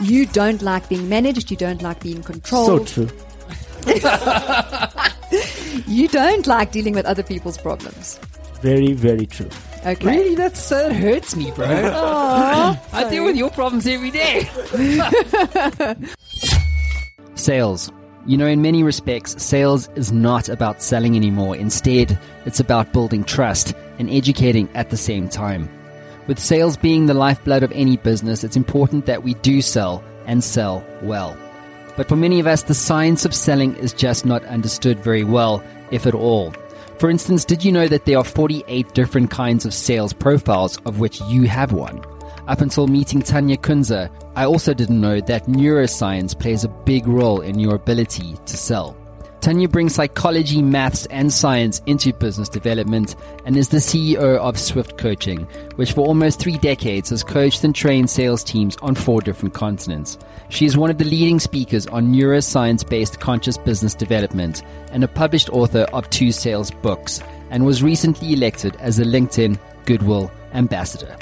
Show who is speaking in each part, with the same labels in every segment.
Speaker 1: You don't like being managed. You don't like being controlled.
Speaker 2: So
Speaker 1: controlled.
Speaker 2: true.
Speaker 1: you don't like dealing with other people's problems.
Speaker 2: Very, very true.
Speaker 1: Okay.
Speaker 3: Really, that's that hurts me, bro. I deal with your problems every day. sales. You know, in many respects, sales is not about selling anymore. Instead, it's about building trust and educating at the same time. With sales being the lifeblood of any business, it's important that we do sell and sell well. But for many of us, the science of selling is just not understood very well, if at all. For instance, did you know that there are 48 different kinds of sales profiles, of which you have one? Up until meeting Tanya Kunze, I also didn't know that neuroscience plays a big role in your ability to sell. Tanya brings psychology, maths, and science into business development and is the CEO of Swift Coaching, which for almost three decades has coached and trained sales teams on four different continents. She is one of the leading speakers on neuroscience based conscious business development and a published author of two sales books, and was recently elected as a LinkedIn Goodwill Ambassador.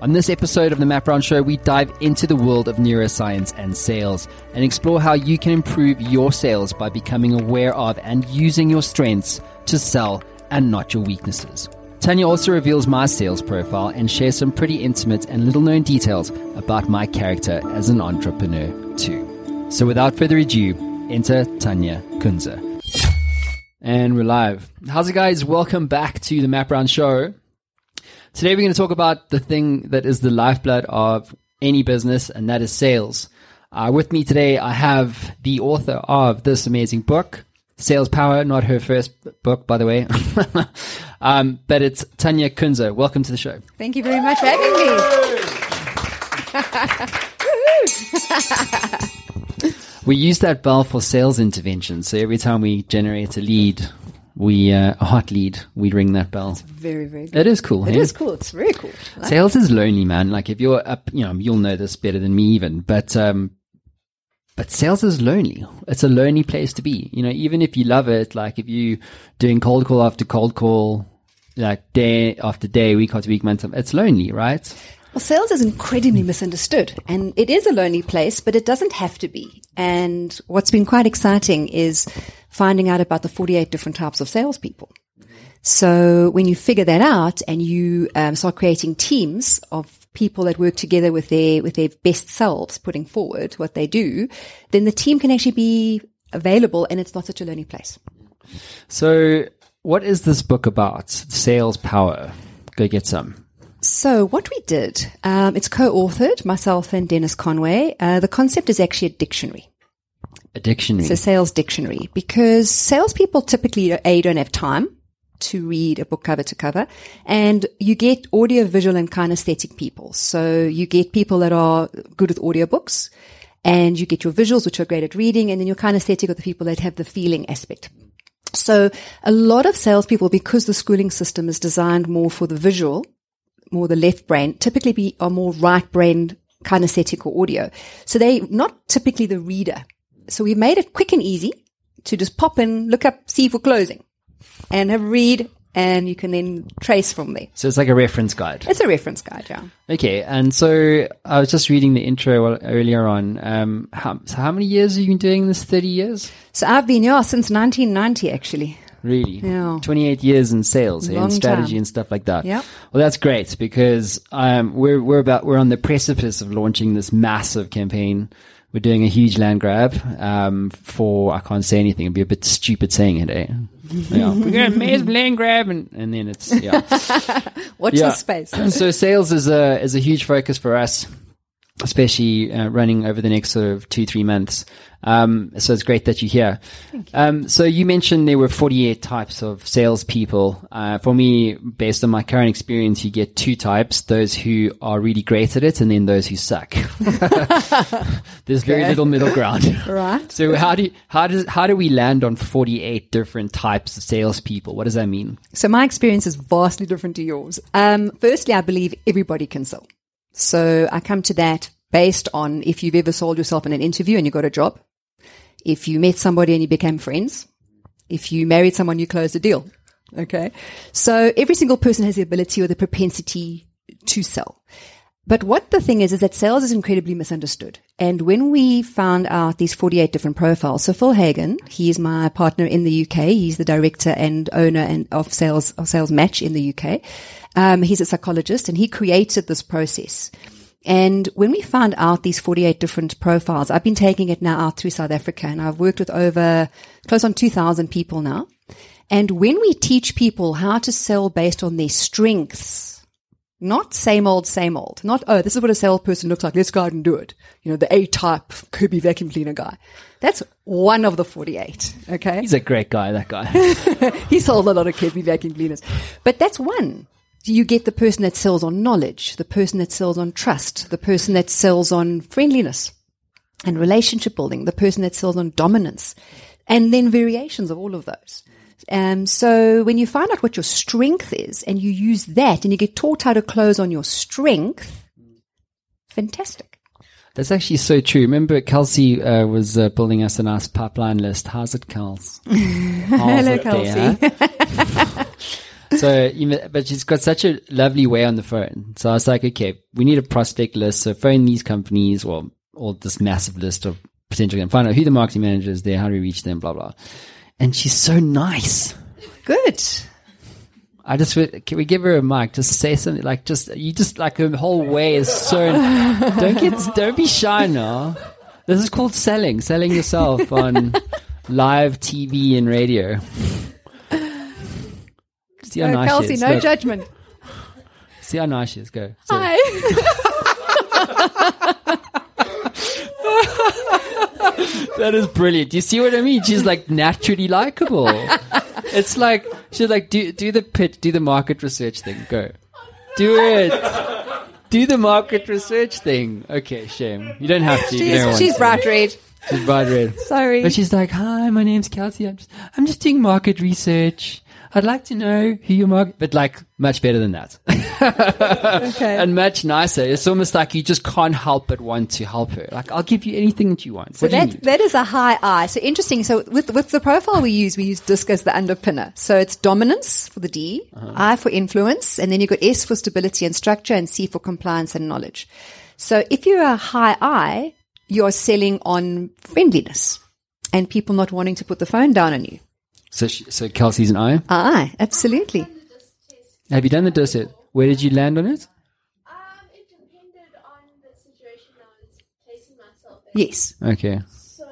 Speaker 3: On this episode of the Matt Brown Show, we dive into the world of neuroscience and sales and explore how you can improve your sales by becoming aware of and using your strengths to sell and not your weaknesses. Tanya also reveals my sales profile and shares some pretty intimate and little known details about my character as an entrepreneur, too. So without further ado, enter Tanya Kunze. And we're live. How's it, guys? Welcome back to the Matt Brown Show. Today we're going to talk about the thing that is the lifeblood of any business, and that is sales. Uh, with me today, I have the author of this amazing book, Sales Power, not her first book, by the way. um, but it's Tanya Kunze. Welcome to the show.
Speaker 1: Thank you very much for having me.
Speaker 3: We use that bell for sales intervention. So every time we generate a lead, we uh, a hot lead, we ring that bell.
Speaker 1: It's Very, very good.
Speaker 3: It is cool.
Speaker 1: It
Speaker 3: hey?
Speaker 1: is cool. It's very cool. Like
Speaker 3: Sales is lonely, man. Like if you're up, you know, you'll know this better than me even, but, um, but sales is lonely. It's a lonely place to be. You know, even if you love it, like if you doing cold call after cold call, like day after day, week after week, month, it's lonely, right?
Speaker 1: Well, sales is incredibly misunderstood and it is a lonely place, but it doesn't have to be. And what's been quite exciting is finding out about the 48 different types of salespeople. So when you figure that out and you um, start creating teams of people that work together with their with their best selves, putting forward what they do, then the team can actually be available, and it's not such a lonely place.
Speaker 3: So what is this book about? Sales power. Go get some.
Speaker 1: So what we did, um, it's co-authored myself and Dennis Conway. Uh, the concept is actually a dictionary.
Speaker 3: A dictionary.
Speaker 1: It's a sales dictionary because salespeople typically a don't have time to read a book cover to cover, and you get audio, visual, and kinesthetic people. So you get people that are good with audiobooks, and you get your visuals, which are great at reading, and then your kinesthetic are the people that have the feeling aspect. So a lot of salespeople, because the schooling system is designed more for the visual, more the left brain, typically be are more right brain kinesthetic or audio. So they not typically the reader. So we made it quick and easy to just pop in, look up, see for closing, and have a read, and you can then trace from there.
Speaker 3: so it's like a reference guide.
Speaker 1: It's a reference guide, yeah.
Speaker 3: Okay, and so I was just reading the intro earlier on. Um, how, so how many years have you been doing this? Thirty years,
Speaker 1: So I've been here since 1990, actually.
Speaker 3: really?
Speaker 1: Yeah.
Speaker 3: Twenty-eight years in sales
Speaker 1: Long
Speaker 3: and strategy
Speaker 1: time.
Speaker 3: and stuff like that.
Speaker 1: Yeah.
Speaker 3: Well, that's great because um, we're we're about we're on the precipice of launching this massive campaign. We're doing a huge land grab um, for I can't say anything. It'd be a bit stupid saying it. Eh? yeah, we're gonna massive land grab, and, and then it's yeah.
Speaker 1: Watch
Speaker 3: Yeah.
Speaker 1: the space.
Speaker 3: so sales is a is a huge focus for us, especially uh, running over the next sort of two three months. Um, so it's great that you're here. Um, so you mentioned there were 48 types of salespeople. Uh, for me, based on my current experience, you get two types: those who are really great at it, and then those who suck. There's very little middle ground.
Speaker 1: Right.
Speaker 3: So how do you, how does how do we land on 48 different types of salespeople? What does that mean?
Speaker 1: So my experience is vastly different to yours. Um, firstly, I believe everybody can sell. So I come to that based on if you've ever sold yourself in an interview and you got a job, if you met somebody and you became friends, if you married someone, you closed a deal. Okay. So every single person has the ability or the propensity to sell. But what the thing is, is that sales is incredibly misunderstood. And when we found out these 48 different profiles, so Phil Hagen, he's my partner in the UK. He's the director and owner and of sales, of sales match in the UK. Um, he's a psychologist and he created this process. And when we found out these 48 different profiles, I've been taking it now out through South Africa and I've worked with over close on 2000 people now. And when we teach people how to sell based on their strengths, not same old, same old. Not, oh, this is what a salesperson looks like. Let's go out and do it. You know, the A-type Kirby vacuum cleaner guy. That's one of the 48. Okay.
Speaker 3: He's a great guy, that guy.
Speaker 1: he sold a lot of Kirby vacuum cleaners. But that's one. You get the person that sells on knowledge, the person that sells on trust, the person that sells on friendliness and relationship building, the person that sells on dominance, and then variations of all of those. Um, so when you find out what your strength is and you use that and you get taught how to close on your strength, fantastic.
Speaker 3: That's actually so true. Remember, Kelsey uh, was uh, building us a nice pipeline list. How's it, Kels?
Speaker 1: Hello, Kelsey.
Speaker 3: so, you know, but she's got such a lovely way on the phone. So I was like, okay, we need a prospect list. So phone these companies or, or this massive list of potential and find out who the marketing manager is there, how do we reach them, blah, blah and she's so nice.
Speaker 1: Good.
Speaker 3: I just can we give her a mic? Just say something like just you just like her whole way is so. don't get don't be shy now. This is called selling, selling yourself on live TV and radio.
Speaker 1: See how uh, nice Kelsey, she is. no Go. judgment.
Speaker 3: See how nice she is. Go.
Speaker 2: Hi.
Speaker 3: that is brilliant. You see what I mean? She's like naturally likable. It's like she's like do do the pit, do the market research thing. Go, do it. Do the market research thing. Okay, shame. You don't have to.
Speaker 1: She's, she's bright red.
Speaker 3: She's bright red.
Speaker 1: Sorry.
Speaker 3: But she's like, hi, my name's Kelsey. I'm just, I'm just doing market research. I'd like to know who you market, but like much better than that. okay. And much nicer. It's almost like you just can't help but want to help her. Like, I'll give you anything that you want.
Speaker 1: So
Speaker 3: that,
Speaker 1: that is a high I. So interesting. So with, with the profile we use, we use DISC as the underpinner. So it's dominance for the D, uh-huh. I for influence, and then you've got S for stability and structure, and C for compliance and knowledge. So if you're a high I, you're selling on friendliness and people not wanting to put the phone down on you.
Speaker 3: So, she, so Kelsey's an I.
Speaker 1: Aye, absolutely.
Speaker 3: Have you done the DISC yet? Where did you land on it?
Speaker 2: Um, it depended on the situation I was placing myself
Speaker 1: in. Yes.
Speaker 3: Okay. So,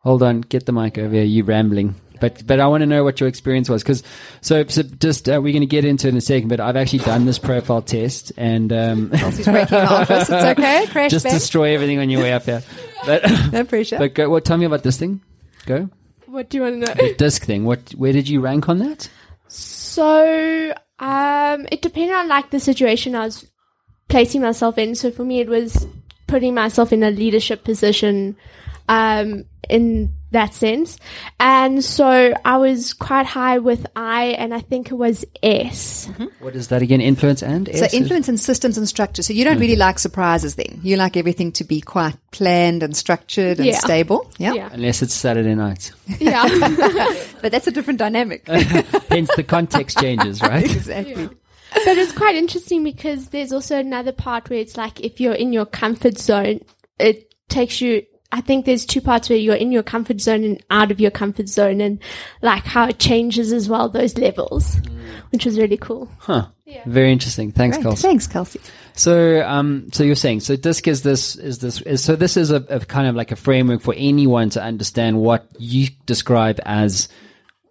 Speaker 3: hold on, get the mic over here. You rambling. But but I want to know what your experience was because so, so just uh, we're going to get into it in a second. But I've actually done this profile test and um,
Speaker 1: Kelsey's breaking office. It's okay. Crash
Speaker 3: just
Speaker 1: back.
Speaker 3: destroy everything on your way up here. But
Speaker 1: no pressure.
Speaker 3: But go, what? Tell me about this thing. Go.
Speaker 2: What do you want to know?
Speaker 3: The DISC thing. What? Where did you rank on that?
Speaker 2: So, um, it depended on like the situation I was placing myself in. So for me, it was putting myself in a leadership position, um, in that sense. And so I was quite high with I, and I think it was S.
Speaker 3: Mm-hmm. What is that again? Influence and
Speaker 1: S? So influence and systems and structure. So you don't really like surprises then. You like everything to be quite planned and structured and yeah. stable. Yeah?
Speaker 2: yeah.
Speaker 3: Unless it's Saturday night.
Speaker 2: Yeah.
Speaker 1: but that's a different dynamic.
Speaker 3: Hence the context changes, right?
Speaker 1: exactly. Yeah.
Speaker 2: But it's quite interesting because there's also another part where it's like if you're in your comfort zone, it takes you I think there's two parts where you're in your comfort zone and out of your comfort zone and like how it changes as well, those levels, mm. which was really cool.
Speaker 3: Huh. Yeah. Very interesting. Thanks, Kelsey.
Speaker 1: Thanks, Kelsey.
Speaker 3: So, um, so you're saying, so DISC is this, is this, is, so this is a, a kind of like a framework for anyone to understand what you describe as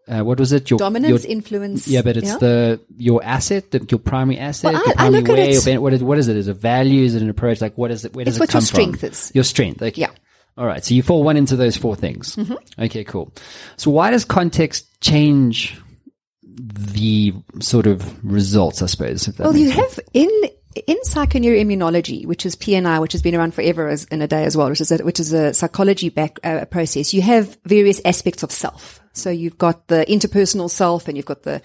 Speaker 3: uh, what was it?
Speaker 1: Your dominance, your, influence.
Speaker 3: Yeah, but it's
Speaker 1: yeah.
Speaker 3: the your asset, the, your primary asset,
Speaker 1: well,
Speaker 3: I,
Speaker 1: primary way.
Speaker 3: It, what is what is it? Is it a value? Is it an approach? Like what is it? Where does
Speaker 1: it's
Speaker 3: it come
Speaker 1: what your strength
Speaker 3: from?
Speaker 1: is.
Speaker 3: Your strength. Okay.
Speaker 1: Yeah.
Speaker 3: All right. So you fall one into those four things.
Speaker 1: Mm-hmm.
Speaker 3: Okay, cool. So why does context change the sort of results, I suppose?
Speaker 1: Well, you sense? have in, in psychoneuroimmunology, which is PNI, which has been around forever as, in a day as well, which is a, which is a psychology back uh, process, you have various aspects of self. So you've got the interpersonal self and you've got the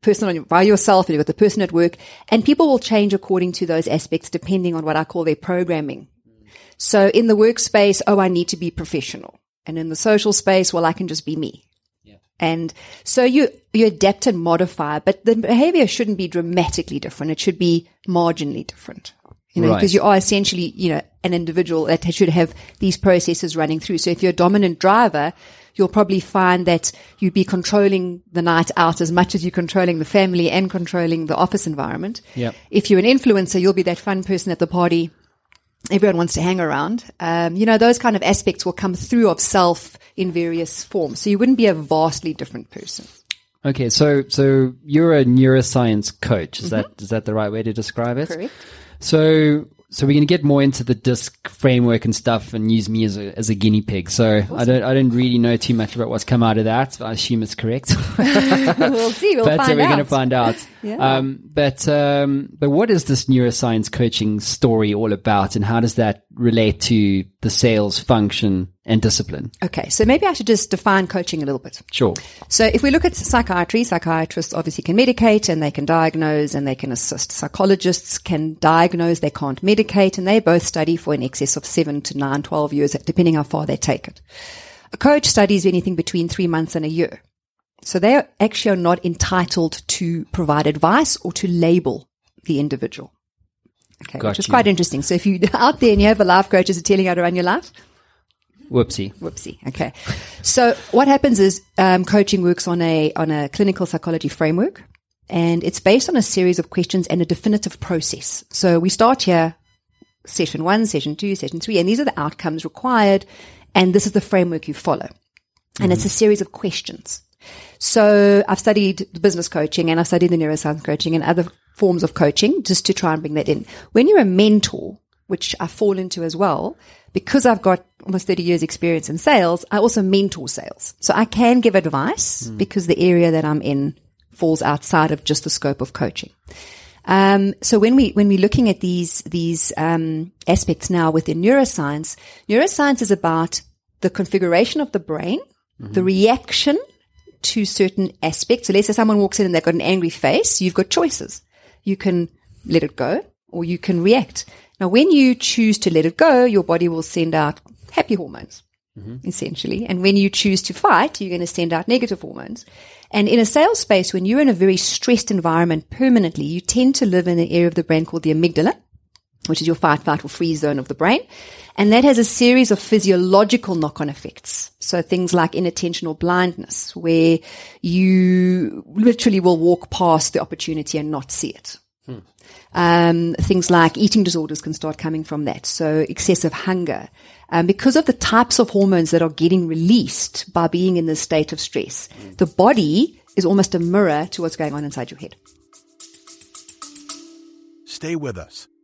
Speaker 1: person by yourself and you've got the person at work and people will change according to those aspects depending on what I call their programming. So in the workspace, oh, I need to be professional. And in the social space, well, I can just be me. Yeah. And so you, you adapt and modify, but the behavior shouldn't be dramatically different. It should be marginally different. You know,
Speaker 3: Right.
Speaker 1: because you are essentially, you know, an individual that should have these processes running through. So if you're a dominant driver, you'll probably find that you'd be controlling the night out as much as you're controlling the family and controlling the office environment.
Speaker 3: Yep.
Speaker 1: If you're an influencer, you'll be that fun person at the party. Everyone wants to hang around. Um, you know, those kind of aspects will come through of self in various forms. So you wouldn't be a vastly different person.
Speaker 3: Okay, so so you're a neuroscience coach. Is that is that the right way to describe it?
Speaker 1: Correct.
Speaker 3: So so we're going to get more into the disc framework and stuff, and use me as a as a guinea pig. So I don't I don't really know too much about what's come out of that. I assume it's correct.
Speaker 1: we'll see. We'll
Speaker 3: but
Speaker 1: find
Speaker 3: we're
Speaker 1: out.
Speaker 3: going to find out.
Speaker 1: Yeah.
Speaker 3: Um, but um, but what is this neuroscience coaching story all about, and how does that relate to the sales function and discipline?
Speaker 1: Okay, so maybe I should just define coaching a little bit.
Speaker 3: Sure.
Speaker 1: So if we look at psychiatry, psychiatrists obviously can medicate and they can diagnose and they can assist. Psychologists can diagnose, they can't medicate, and they both study for in excess of seven to nine, 12 years, depending how far they take it. A coach studies anything between three months and a year. So they actually are not entitled to provide advice or to label the individual. Okay,
Speaker 3: Got
Speaker 1: which is
Speaker 3: you.
Speaker 1: quite interesting. So if you're out there and you have a life coach who's telling you how to run your life,
Speaker 3: Whoopsie.
Speaker 1: Whoopsie. Okay. So what happens is um, coaching works on a on a clinical psychology framework, and it's based on a series of questions and a definitive process. So we start here, session one, session two, session three, and these are the outcomes required, and this is the framework you follow, and it's a series of questions. So I've studied business coaching and I've studied the neuroscience coaching and other forms of coaching just to try and bring that in. When you're a mentor, which I fall into as well, because I've got almost 30 years experience in sales, I also mentor sales. So I can give advice because the area that I'm in falls outside of just the scope of coaching. Um, so when we when we're looking at these these um, aspects now within neuroscience, neuroscience is about the configuration of the brain, the reaction to certain aspects. So let's say someone walks in and they've got an angry face, you've got choices. You can let it go or you can react. Now, when you choose to let it go, your body will send out happy hormones, mm-hmm. essentially. And when you choose to fight, you're going to send out negative hormones. And in a sales space, when you're in a very stressed environment permanently, you tend to live in an area of the brain called the amygdala, which is your fight, flight, or freeze zone of the brain. And that has a series of physiological knock-on effects. So things like inattentional blindness, where you literally will walk past the opportunity and not see it. Um, things like eating disorders can start coming from that. So excessive hunger. Um, because of the types of hormones that are getting released by being in this state of stress, the body is almost a mirror to what's going on inside your head.
Speaker 4: Stay with us.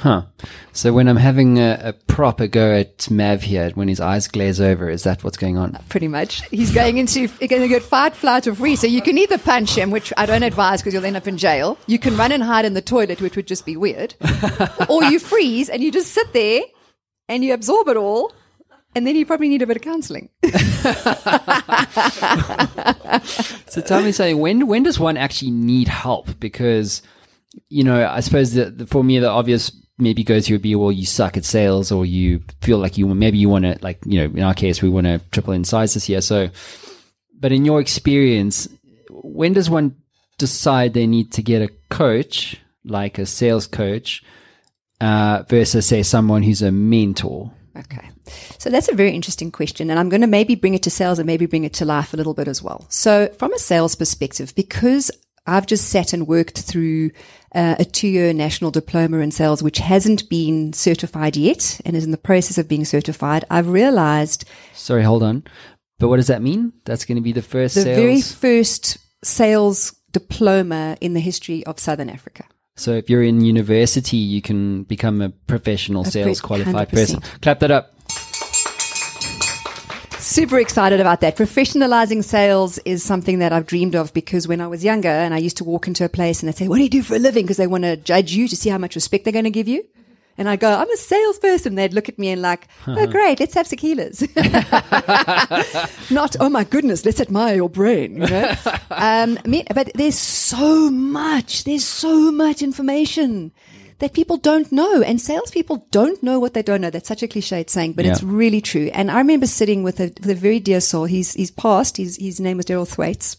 Speaker 3: Huh. So when I'm having a, a proper go at Mav here, when his eyes glaze over, is that what's going on?
Speaker 1: Pretty much. He's going into, going to get fight, flight, or freeze. So you can either punch him, which I don't advise because you'll end up in jail. You can run and hide in the toilet, which would just be weird. or you freeze and you just sit there and you absorb it all. And then you probably need a bit of counseling.
Speaker 3: So tell me something. When when does one actually need help? Because you know, I suppose that the, for me the obvious maybe go to would be well, you suck at sales, or you feel like you maybe you want to like you know in our case we want to triple in size this year. So, but in your experience, when does one decide they need to get a coach like a sales coach uh, versus say someone who's a mentor?
Speaker 1: Okay. So that's a very interesting question. And I'm going to maybe bring it to sales and maybe bring it to life a little bit as well. So from a sales perspective, because I've just sat and worked through uh, a two-year national diploma in sales, which hasn't been certified yet and is in the process of being certified. I've realized
Speaker 3: Sorry, hold on. But what does that mean? That's going to be the first
Speaker 1: the
Speaker 3: sales.
Speaker 1: very first sales diploma in the history of Southern Africa.
Speaker 3: so if you're in university, you can become a professional sales qualified
Speaker 1: 100%.
Speaker 3: person. Clap that up.
Speaker 1: Super excited about that. Professionalizing sales is something that I've dreamed of because when I was younger and I used to walk into a place and they'd say, What do you do for a living? Because they want to judge you to see how much respect they're going to give you. And I go, I'm a salesperson. They'd look at me and like, oh, great, let's have tequilas. Not, oh my goodness, let's admire your brain. You know? um, but there's so much, there's so much information that people don't know. And salespeople don't know what they don't know. That's such a cliched saying, but it's really true. And I remember sitting with a, with a very dear soul. He's, he's passed. His, his name was Daryl Thwaites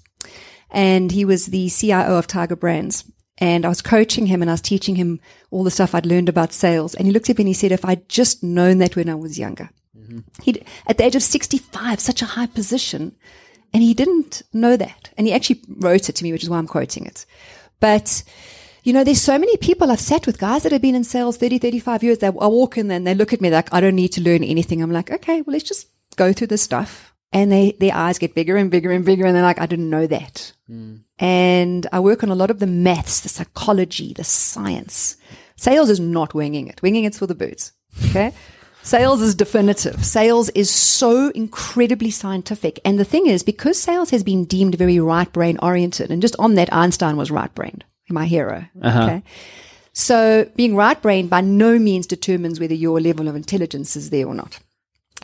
Speaker 1: and he was the CIO of Tiger Brands. And I was coaching him and I was teaching him all the stuff I'd learned about sales. And he looked at me and he said, if I'd just known that when I was younger, mm-hmm. he'd, at the age of 65, such a high position, and he didn't know that. And he actually wrote it to me, which is why I'm quoting it. But, you know, there's so many people I've sat with, guys that have been in sales 30, 35 years. They, I walk in and they look at me like, I don't need to learn anything. I'm like, okay, well, let's just go through this stuff. And they, their eyes get bigger and bigger and bigger. And they're like, I didn't know that. Hmm. And I work on a lot of the maths, the psychology, the science. Sales is not winging it. Winging it's for the birds. Okay. Sales is definitive. Sales is so incredibly scientific. And the thing is, because sales has been deemed very right brain oriented, and just on that, Einstein was right brained, my hero. Uh-huh. Okay. So being right brained by no means determines whether your level of intelligence is there or not.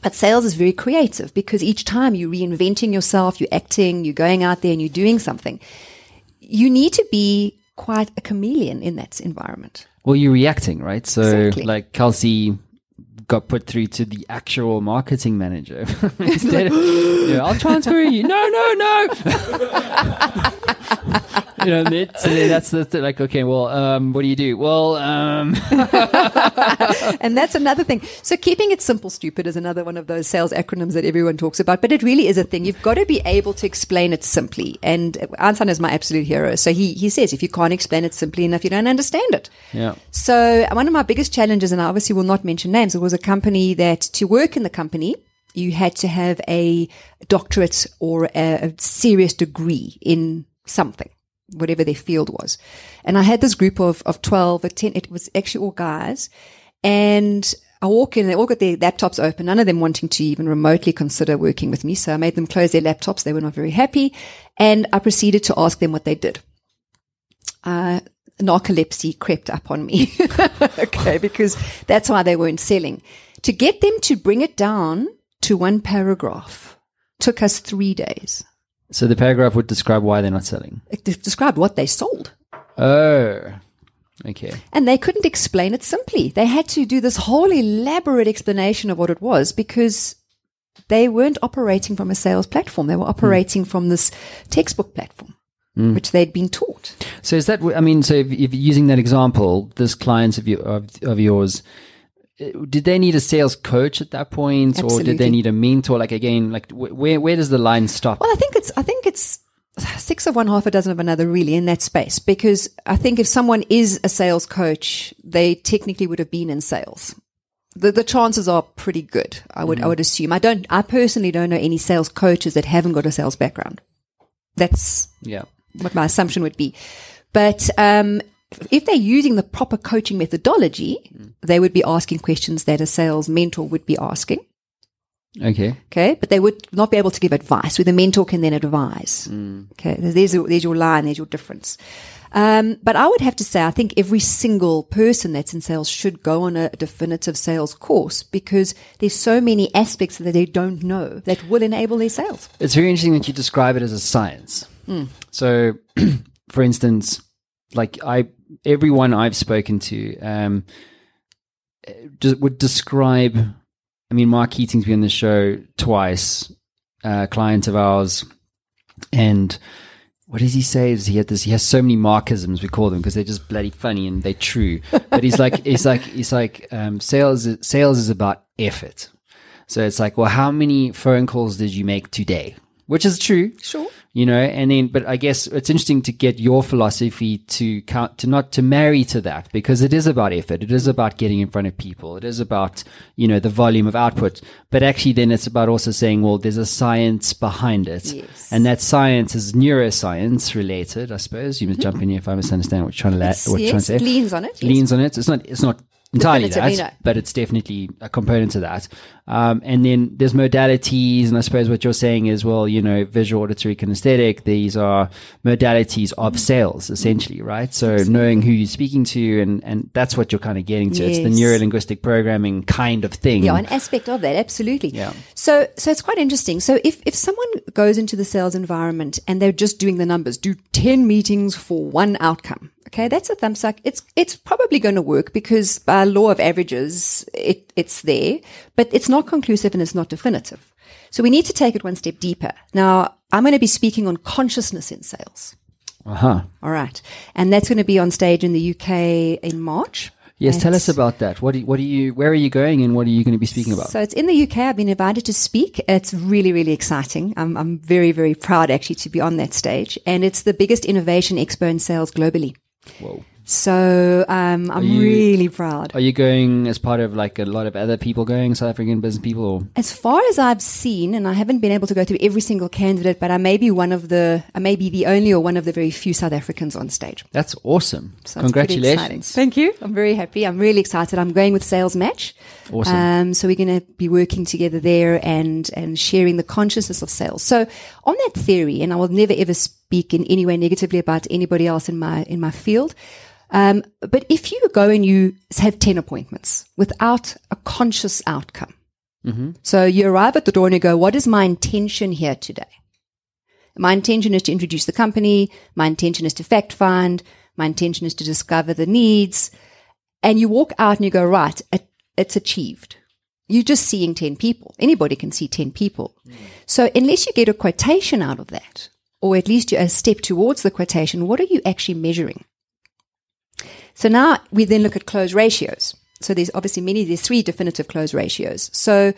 Speaker 1: But sales is very creative because each time you're reinventing yourself, you're acting, you're going out there and you're doing something. You need to be quite a chameleon in that environment.
Speaker 3: Well, you're reacting, right? So,
Speaker 1: Exactly.
Speaker 3: like Kelsey got put through to the actual marketing manager instead. Of, you know, I'll transfer you. No, no, no. you know, and it- so then that's the th- like. Okay, well, um, what do you do? Well, um,
Speaker 1: and that's another thing. So keeping it simple, stupid is another one of those sales acronyms that everyone talks about, but it really is a thing. You've got to be able to explain it simply. And Einstein is my absolute hero. So he, he says, if you can't explain it simply enough, you don't understand it.
Speaker 3: yeah.
Speaker 1: So one of my biggest challenges, and I obviously will not mention names, it was a company that to work in the company, you had to have a doctorate or a, a serious degree in something, whatever their field was. And I had this group of, of 12 or 10, it was actually all guys. And I walk in, they all got their laptops open, none of them wanting to even remotely consider working with me. So I made them close their laptops. They were not very happy. And I proceeded to ask them what they did uh, narcolepsy crept up on me. okay, because that's why they weren't selling. To get them to bring it down to one paragraph took us three days.
Speaker 3: So the paragraph would describe why they're not selling.
Speaker 1: It de- described what they sold.
Speaker 3: Oh, okay.
Speaker 1: And they couldn't explain it simply. They had to do this whole elaborate explanation of what it was because they weren't operating from a sales platform. They were hmm. operating from this textbook platform, hmm. which they'd been taught.
Speaker 3: So is that? I mean, so if, if using that example, this client of, you, of of yours, did they need a sales coach at that point, or did they need a mentor? Like again, like wh- where where does the line stop?
Speaker 1: Well, I think it's I think it's six of one, half a dozen of another, really, in that space. Because I think if someone is a sales coach, they technically would have been in sales. The, the chances are pretty good. I would I would assume. I don't. I personally don't know any sales coaches that haven't got a sales background. That's
Speaker 3: Yeah.
Speaker 1: what my assumption would be. But um, if they're using the proper coaching methodology, they would be asking questions that a sales mentor would be asking.
Speaker 3: Okay.
Speaker 1: Okay, but they would not be able to give advice. Where the mentor can then advise. Okay, there's there's your line, there's your difference. Um, but I would have to say, I think every single person that's in sales should go on a definitive sales course because there's so many aspects that they don't know that will enable their sales.
Speaker 3: It's very interesting that you describe it as a science. So, for instance, like I, everyone I've spoken to, um, would describe. I mean, Mark Keating's been on the show twice, uh, client of ours, and what does he say? Is he had this? He has so many markisms we call them because they're just bloody funny and they're true. But he's like, he's like, he's like, um, sales. Sales is about effort. So it's like, well, how many phone calls did you make today? Which is true.
Speaker 1: Sure.
Speaker 3: You know, and then, but I guess it's interesting to get your philosophy to count, to not to marry to that because it is about effort. It is about getting in front of people. It is about, you know, the volume of output. But actually then it's about also saying, well, there's a science behind it.
Speaker 1: Yes.
Speaker 3: And that science is neuroscience related, I suppose. You must jump in here if I misunderstand what you're trying to, la- what you're trying to say
Speaker 1: it leans on it, yes.
Speaker 3: Leans on it. It's not, it's not entirely that,
Speaker 1: no.
Speaker 3: but it's definitely a component to that. Um, and then there's modalities, and I suppose what you're saying is, well, you know, visual, auditory, kinesthetic. These are modalities of
Speaker 1: Mm-hmm.
Speaker 3: sales, essentially, right? So knowing who you're speaking to, and and that's what you're kind of getting to. It's the
Speaker 1: Yes.
Speaker 3: neuro linguistic programming kind of thing.
Speaker 1: Yeah, an aspect of that, absolutely.
Speaker 3: Yeah.
Speaker 1: So, so it's quite interesting. So, if if someone goes into the sales environment and they're just doing the numbers, do ten meetings for one outcome. Okay, that's a thumbs up. It's it's probably going to work because by law of averages, it it's there, but it's not conclusive and it's not definitive. So we need to take it one step deeper. Now, I'm going to be speaking on consciousness in sales.
Speaker 3: Uh huh.
Speaker 1: All right, and that's going to be on stage in the UK in March.
Speaker 3: Yes, tell us about that. What do you, what are you? Where are you going, and what are you going to be speaking about?
Speaker 1: So it's in the UK. I've been invited to speak. It's really, really exciting. I'm, I'm very, very proud actually to be on that stage. And it's the biggest innovation expo in sales globally.
Speaker 3: Whoa.
Speaker 1: So um, I'm
Speaker 3: you-
Speaker 1: really proud.
Speaker 3: Are you going as part of like a lot of other people going, South African business people, or
Speaker 1: As far as I've seen, and I haven't been able to go through every single candidate, but I may be one of the, I may be the only or one of the very few South Africans on stage.
Speaker 3: that's awesome.
Speaker 1: So it's pretty exciting.
Speaker 3: Congratulations.
Speaker 1: Thank you. I'm very happy. I'm really excited. I'm going with Sales Match.
Speaker 3: Awesome.
Speaker 1: Um, so we're going to be working together there and, and sharing the consciousness of sales. So on that theory, and I will never ever speak in any way negatively about anybody else in my, in my field. Um, but if you go and you have 10 appointments without a conscious outcome, so you arrive at the door and you go, what is my intention here today? My intention is to introduce the company. My intention is to fact find. My intention is to discover the needs. And you walk out and you go, right, it, it's achieved. You're just seeing 10 people. Anybody can see 10 people. So unless you get a quotation out of that, or at least a step towards the quotation, what are you actually measuring? So now we then look at close ratios. So there's obviously many, there's three definitive close ratios. So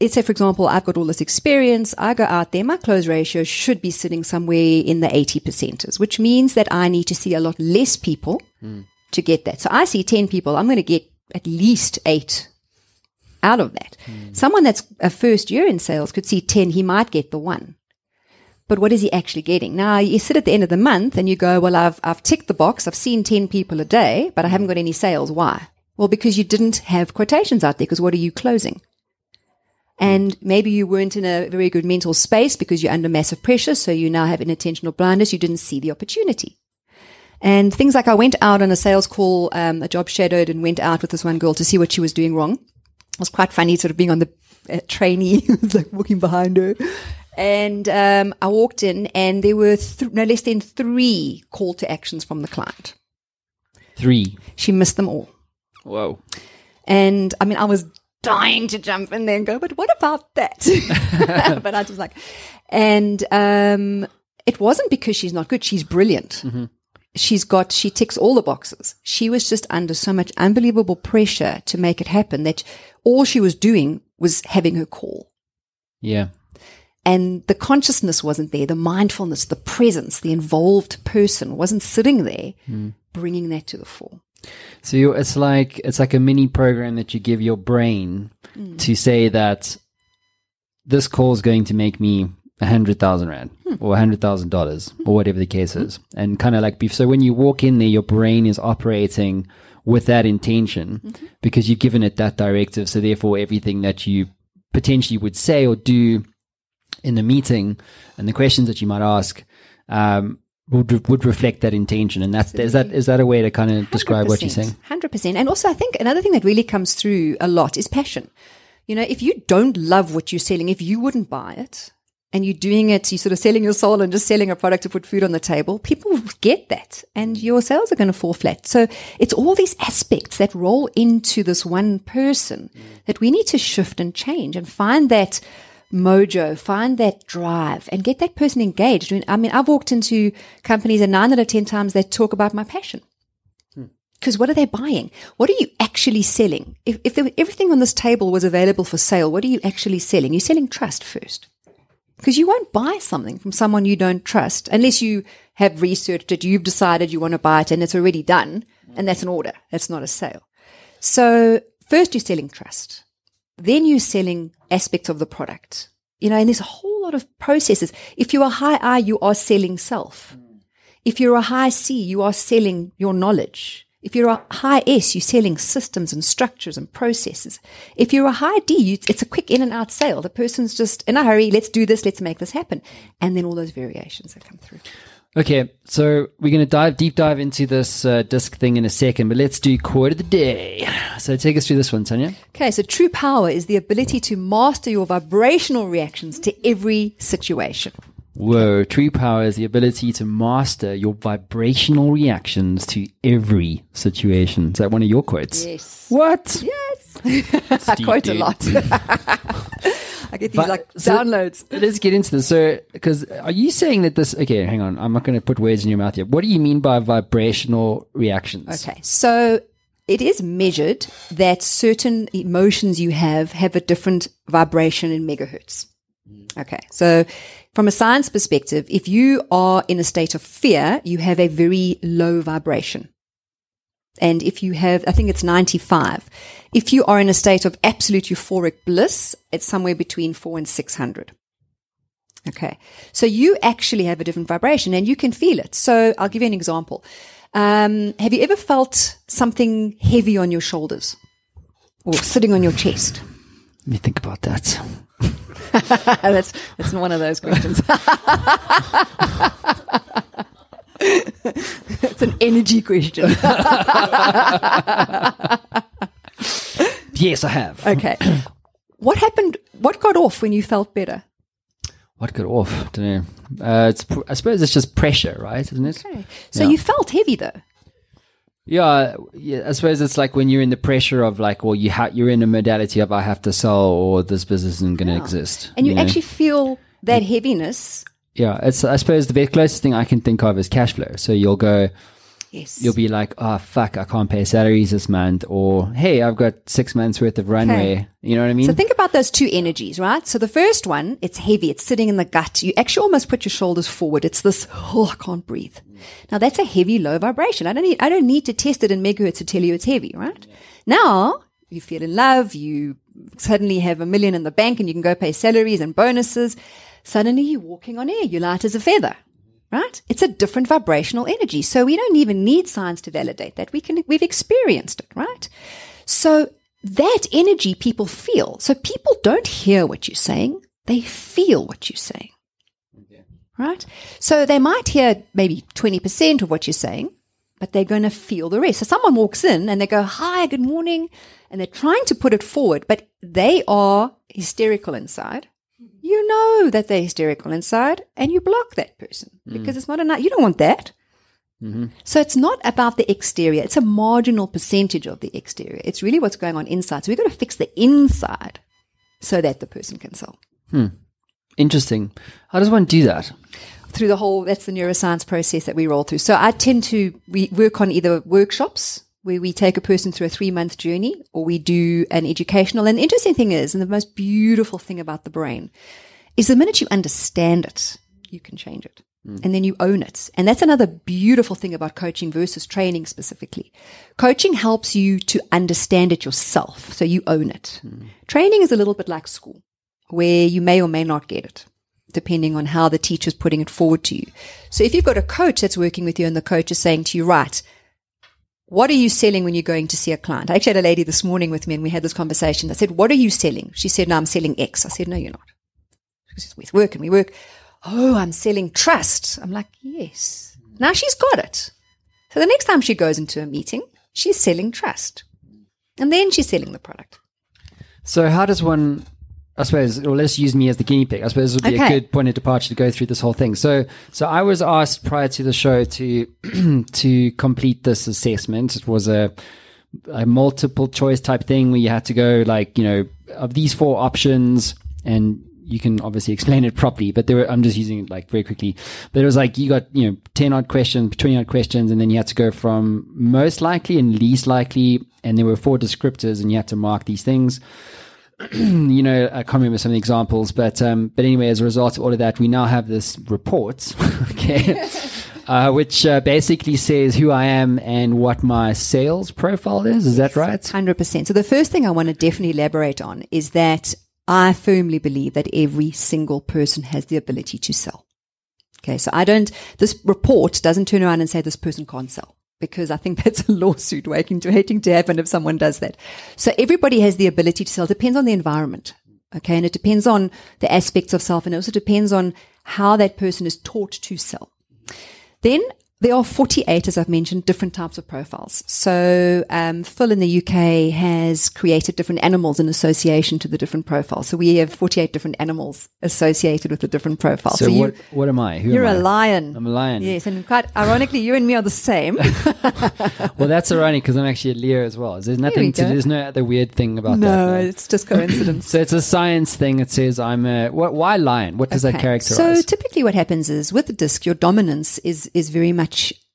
Speaker 1: let's say, for example, I've got all this experience. I go out there, my close ratio should be sitting somewhere in the 80 percenters, which means that I need to see a lot less people hmm. to get that. So I see 10 people, I'm going to get at least eight out of that. Hmm. Someone that's a first year in sales could see 10, he might get the one. But what is he actually getting? Now you sit at the end of the month and you go, well, I've, I've ticked the box. I've seen 10 people a day, but I haven't got any sales. Why? Well, because you didn't have quotations out there because what are you closing? And maybe you weren't in a very good mental space because you're under massive pressure. So you now have inattentional blindness. You didn't see the opportunity. And things like I went out on a sales call, um, a job shadowed and went out with this one girl to see what she was doing wrong. It was quite funny sort of being on the uh, trainee, like walking behind her. And um, I walked in and there were th- no less than three call to actions from the client.
Speaker 3: Three.
Speaker 1: She missed them all.
Speaker 3: Whoa.
Speaker 1: And I mean, I was dying to jump in there and go, but what about that? but I was like, and um, it wasn't because she's not good. She's brilliant. She's got, she ticks all the boxes. She was just under so much unbelievable pressure to make it happen that all she was doing was having her call.
Speaker 3: Yeah.
Speaker 1: And the consciousness wasn't there, the mindfulness, the presence, the involved person wasn't sitting there, bringing that to the fore.
Speaker 3: So it's like it's like a mini program that you give your brain
Speaker 1: Hmm.
Speaker 3: to say that this call is going to make me a hundred thousand rand
Speaker 1: Hmm.
Speaker 3: or a hundred thousand dollars or whatever the case is, and kind of like so when you walk in there, your brain is operating with that intention
Speaker 1: Mm-hmm.
Speaker 3: because you've given it that directive. So therefore, everything that you potentially would say or do in the meeting and the questions that you might ask. Um, would, would reflect that intention, and that's is that is that a way to kind of describe what you're saying?
Speaker 1: Hundred percent. And also, I think another thing that really comes through a lot is passion. You know, if you don't love what you're selling, if you wouldn't buy it, and you're doing it, you're sort of selling your soul and just selling a product to put food on the table, people get that, and your sales are going to fall flat. So it's all these aspects that roll into this one person that we need to shift and change and find that mojo, find that drive and get that person engaged. I mean, I mean, I've walked into companies and nine out of 10 times they talk about my passion. Hmm. Because what are they buying? What are you actually selling? If, if there, were- everything on this table was available for sale, what are you actually selling? You're selling trust first. Because you won't buy something from someone you don't trust unless you have researched it, you've decided you want to buy it and it's already done. And that's an order. That's not a sale. So first you're selling trust. Then you're selling aspects of the product. You know, and there's a whole lot of processes. If you're a high I, you are selling self. Mm. If you're a high C, you are selling your knowledge. If you're a high S, you're selling systems and structures and processes. If you're a high D, you, it's a quick in and out sale. The person's just in a hurry. Let's do this. Let's make this happen. And then all those variations that come through.
Speaker 3: Okay, so we're going to dive deep dive into this uh, disc thing in a second, but let's do quote of the day. So take us through this one, Tanya.
Speaker 1: Okay, so true power is the ability to master your vibrational reactions to every situation.
Speaker 3: Whoa, true power is the ability to master your vibrational reactions to every situation. Is that one of your quotes?
Speaker 1: Yes.
Speaker 3: What?
Speaker 1: Yes. I quote a lot. I get these
Speaker 3: But-
Speaker 1: like
Speaker 3: so-
Speaker 1: downloads.
Speaker 3: Let's get into this. So, because are you saying that this? Okay, hang on. I'm not going to put words in your mouth yet. What do you mean by vibrational reactions?
Speaker 1: Okay, so it is measured that certain emotions you have have a different vibration in megahertz. Mm. Okay, so from a science perspective, if you are in a state of fear, you have a very low vibration. And if you have, I think it's 95. If you are in a state of absolute euphoric bliss, it's somewhere between four and 600. Okay. So you actually have a different vibration and you can feel it. So I'll give you an example. Um, have you ever felt something heavy on your shoulders or sitting on your chest?
Speaker 3: Let me think about that.
Speaker 1: that's, that's one of those questions. it's an energy question.
Speaker 3: Yes, I have.
Speaker 1: Okay. What happened? What got off when you felt better?
Speaker 3: What got off? I don't know. Uh, it's. I suppose it's just pressure, right? Isn't it?
Speaker 1: Okay. So
Speaker 3: Yeah.
Speaker 1: you felt heavy though.
Speaker 3: Yeah, yeah. I suppose it's like when you're in the pressure of like, well, you ha- you're in a modality of I have to sell or this business isn't going to exist.
Speaker 1: And you,
Speaker 3: know?
Speaker 1: actually feel that heaviness.
Speaker 3: Yeah. It's. I suppose the very closest thing I can think of is cash flow. So you'll go.
Speaker 1: Yes.
Speaker 3: You'll be like, oh fuck, I can't pay salaries this month, or hey, I've got six months worth of runway. You know what I mean?
Speaker 1: So think about those two energies, right? So the first one, it's heavy. It's sitting in the gut. You actually almost put your shoulders forward. It's this, oh, I can't breathe. Now that's a heavy, low vibration. I don't need, I don't need to test it in megahertz to tell you it's heavy, right? Now you feel in love. You suddenly have a million in the bank and you can go pay salaries and bonuses. Suddenly you're walking on air. You're light as a feather. Right? It's a different vibrational energy. So we don't even need science to validate that. We can, we've experienced it, right? So that energy people feel. So people don't hear what you're saying. They feel what you're saying. Right? So they might hear maybe 20% of what you're saying, but they're going to feel the rest. So someone walks in and they go, hi, good morning. And they're trying to put it forward, but they are hysterical inside. You know that they're hysterical inside and you block that person mm. because it's not enough. You don't want that. Mm-hmm. So it's not about the exterior. It's a marginal percentage of the exterior. It's really what's going on inside. So we've got to fix the inside so that the person can sell. Hmm.
Speaker 3: Interesting. How does one do that?
Speaker 1: Through the whole, that's the neuroscience process that we roll through. So I tend to we work on either workshops where we take a person through a three month journey or we do an educational. And the interesting thing is, and the most beautiful thing about the brain is the minute you understand it, you can change it. Mm. And then you own it. And that's another beautiful thing about coaching versus training specifically. Coaching helps you to understand it yourself. So you own it. Mm. Training is a little bit like school where you may or may not get it depending on how the teacher's putting it forward to you. So if you've got a coach that's working with you and the coach is saying to you, right, what are you selling when you're going to see a client? I actually had a lady this morning with me and we had this conversation. I said, what are you selling? She said, no, I'm selling X. I said, no, you're not. She says, we work and we work. Oh, I'm selling trust. I'm like, yes. Now she's got it. So the next time she goes into a meeting, she's selling trust. And then she's selling the product.
Speaker 3: So how does one? I suppose, or let's use me as the guinea pig. I suppose this would be a good point of departure to go through this whole thing. So, so I was asked prior to the show to to complete this assessment. It was a a multiple choice type thing where you had to go like you know of these four options and you can obviously explain it properly but there were i'm just using it like very quickly but it was like you got you know 10 odd questions 20 odd questions and then you had to go from most likely and least likely and there were four descriptors and you had to mark these things you know, I can't remember some of the examples, but um, but anyway, as a result of all of that, we now have this report, okay, uh, which uh, basically says who I am and what my sales profile is. Is that right?
Speaker 1: 100%. So the first thing I want to definitely elaborate on is that I firmly believe that every single person has the ability to sell. Okay. So I don't, this report doesn't turn around and say this person can't sell because I think that's a lawsuit waiting to, waiting to happen if someone does that. So everybody has the ability to sell. It depends on the environment. Okay. And it depends on the aspects of self and it also depends on how that person is taught to sell. Then there are 48, as I've mentioned, different types of profiles. So, um, Phil in the UK has created different animals in association to the different profiles. So we have 48 different animals associated with the different profiles.
Speaker 3: So,
Speaker 1: you,
Speaker 3: what what am I? Who
Speaker 1: you're
Speaker 3: am
Speaker 1: a
Speaker 3: I?
Speaker 1: lion.
Speaker 3: I'm a lion.
Speaker 1: Yes, and quite ironically, you and me are the same.
Speaker 3: Well, that's ironic because I'm actually a Leo as well. There's nothing to. There's no other weird thing about that.
Speaker 1: no,
Speaker 3: no?
Speaker 1: it's just coincidence.
Speaker 3: So it's a science thing. It says I'm a. What, why lion? What does that
Speaker 1: Okay.
Speaker 3: characterize?
Speaker 1: So typically what happens is with the disc, your dominance is, is very much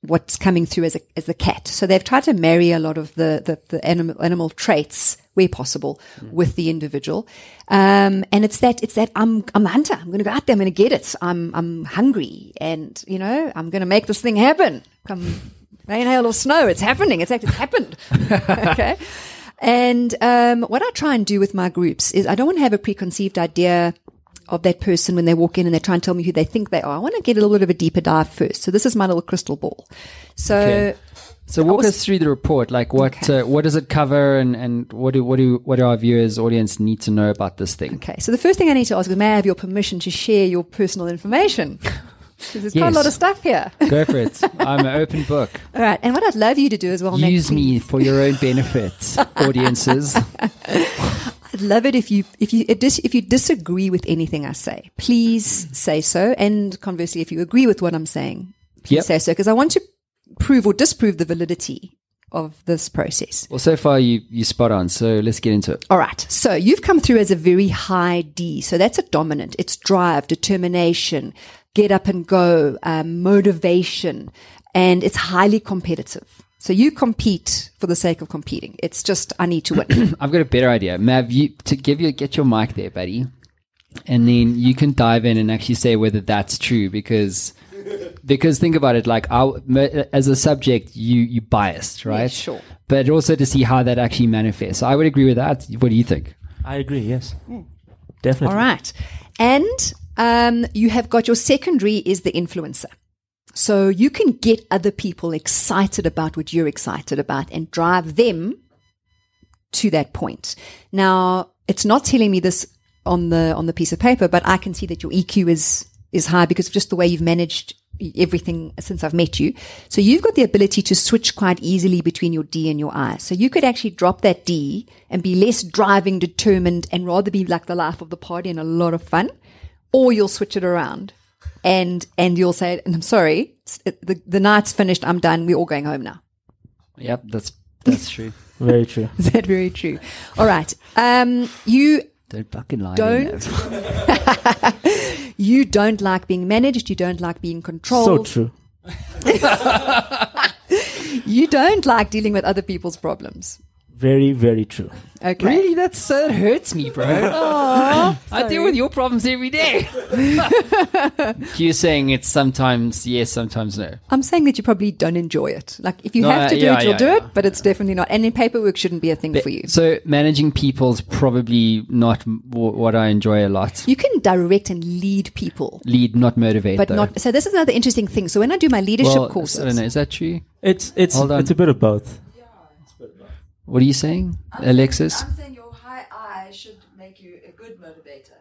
Speaker 1: what's coming through as a, as the cat. So they've tried to marry a lot of the, the, the animal, animal traits where possible with the individual. Um, and it's that, it's that I'm, I'm a hunter. I'm going to go out there. I'm going to get it. I'm, I'm hungry and, you know, I'm going to make this thing happen. Come rain, hail or snow. It's happening. It's actually happened. okay. And um, what I try and do with my groups is I don't want to have a preconceived idea of that person when they walk in and they try and tell me who they think they are. I want to get a little bit of a deeper dive first. So this is my little crystal ball. So
Speaker 3: Okay. So walk
Speaker 1: was-
Speaker 3: us through the report. Like what
Speaker 1: Okay.
Speaker 3: uh, what does it cover, and, and what do what do what do our viewers audience need to know about this thing?
Speaker 1: okay, so the first thing I need to ask is, may I have your permission to share your personal information? there's quite a lot of stuff here.
Speaker 3: Go for it. I'm an open book.
Speaker 1: All right, and what I'd love you to do as well,
Speaker 3: Use me for your own benefit, audiences.
Speaker 1: I'd love it if you if you if you disagree with anything I say, please say so. And conversely, if you agree with what I'm saying, please
Speaker 3: Yep.
Speaker 1: say so. Because I want to prove or disprove the validity of this process.
Speaker 3: Well, so far you you spot on. So let's get into it.
Speaker 1: All right. So you've come through as a very high D. So that's a dominant. It's drive, determination, get up and go, um, motivation, and it's highly competitive. So you compete for the sake of competing. It's just I need to win.
Speaker 3: I've got a better idea, Mav. You to give you get your mic there, buddy, and then you can dive in and actually say whether that's true because. Because think about it, like our, as a subject, you you biased, right?
Speaker 1: sure.
Speaker 3: But also to see how that actually manifests. So I would agree with that. What do you think?
Speaker 5: I agree. Yes, definitely.
Speaker 1: All right. And um, you have got your secondary is the influencer. So you can get other people excited about what you're excited about and drive them to that point. Now, it's not telling me this on the on the piece of paper, but I can see that your EQ is is high because of just the way you've managed everything since I've met you. So you've got the ability to switch quite easily between your D and your I. So you could actually drop that D and be less driving, determined, and rather be like the life of the party and a lot of fun, or you'll switch it around. And and you'll say, and I'm sorry, the the night's finished. I'm done. We're all going home now.
Speaker 3: Yep, that's that's true.
Speaker 5: Very true.
Speaker 1: Is that very true? All right. Um, you
Speaker 3: Don't fucking lie.
Speaker 1: Don't. You don't like being managed. You don't like being controlled.
Speaker 5: So true.
Speaker 1: You don't like dealing with other people's problems.
Speaker 5: Very, very true.
Speaker 1: Okay.
Speaker 3: Really, that's so it hurts me, bro. I deal with your problems every day. You're saying it's sometimes yes, sometimes no.
Speaker 1: I'm saying that you probably don't enjoy it. Like if you
Speaker 3: No,
Speaker 1: have to do
Speaker 3: yeah,
Speaker 1: it, you'll
Speaker 3: yeah,
Speaker 1: do
Speaker 3: yeah.
Speaker 1: it, but it's definitely not. And in paperwork shouldn't be a thing for you.
Speaker 3: So managing people's probably not m- w- what I enjoy a lot.
Speaker 1: You can direct and lead people,
Speaker 3: Lead, not motivate,
Speaker 1: but
Speaker 3: though.
Speaker 1: not. So this is another interesting thing. So when I do my leadership
Speaker 3: well,
Speaker 1: courses,
Speaker 3: I don't know. Is that true?
Speaker 5: It's it's
Speaker 3: Hold on.
Speaker 5: it's a bit of both.
Speaker 3: What are you saying, Alexis?
Speaker 6: saying your high eye should make you a good motivator.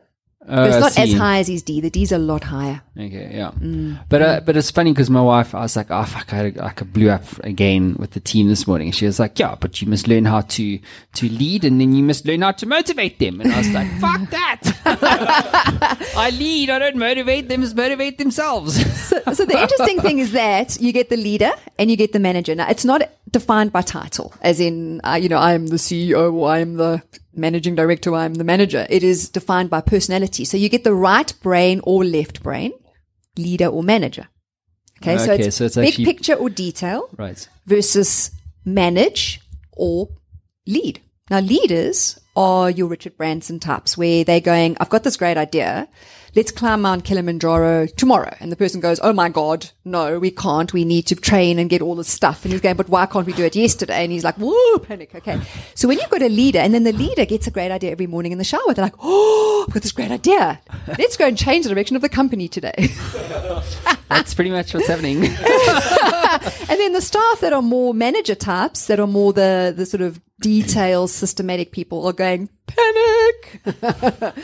Speaker 3: Oh,
Speaker 1: it's not as high as his D. The D's a lot higher.
Speaker 3: Okay, yeah.
Speaker 1: Mm.
Speaker 3: But uh, but it's funny because my wife, I was like, oh fuck, I, I blew up again with the team this morning. She was like, yeah, but you must learn how to to lead, and then you must learn how to motivate them. And I was like, fuck that. I lead, I don't motivate them. Just motivate themselves.
Speaker 1: So, so the interesting thing is that you get the leader and you get the manager. Now, it's not defined by title, as in, uh, you know, I'm the CEO or I'm the managing director or I'm the manager. It is defined by personality. So you get the right brain or left brain, leader or manager. Okay, so it's,
Speaker 3: so it's
Speaker 1: big
Speaker 3: actually-
Speaker 1: picture or detail
Speaker 3: right.
Speaker 1: versus manage or lead. Now, leaders are your Richard Branson types where they're going, I've got this great idea. Let's climb Mount Kilimanjaro tomorrow. And the person goes, Oh my God, no, we can't. We need to train and get all this stuff. And he's going, But why can't we do it yesterday? And he's like, Whoa, panic. Okay. So when you've got a leader and then the leader gets a great idea every morning in the shower, they're like, Oh, I've got this great idea. Let's go and change the direction of the company today.
Speaker 3: That's pretty much what's happening.
Speaker 1: And then the staff that are more manager types, that are more the, the sort of detailed, systematic people are going, panic.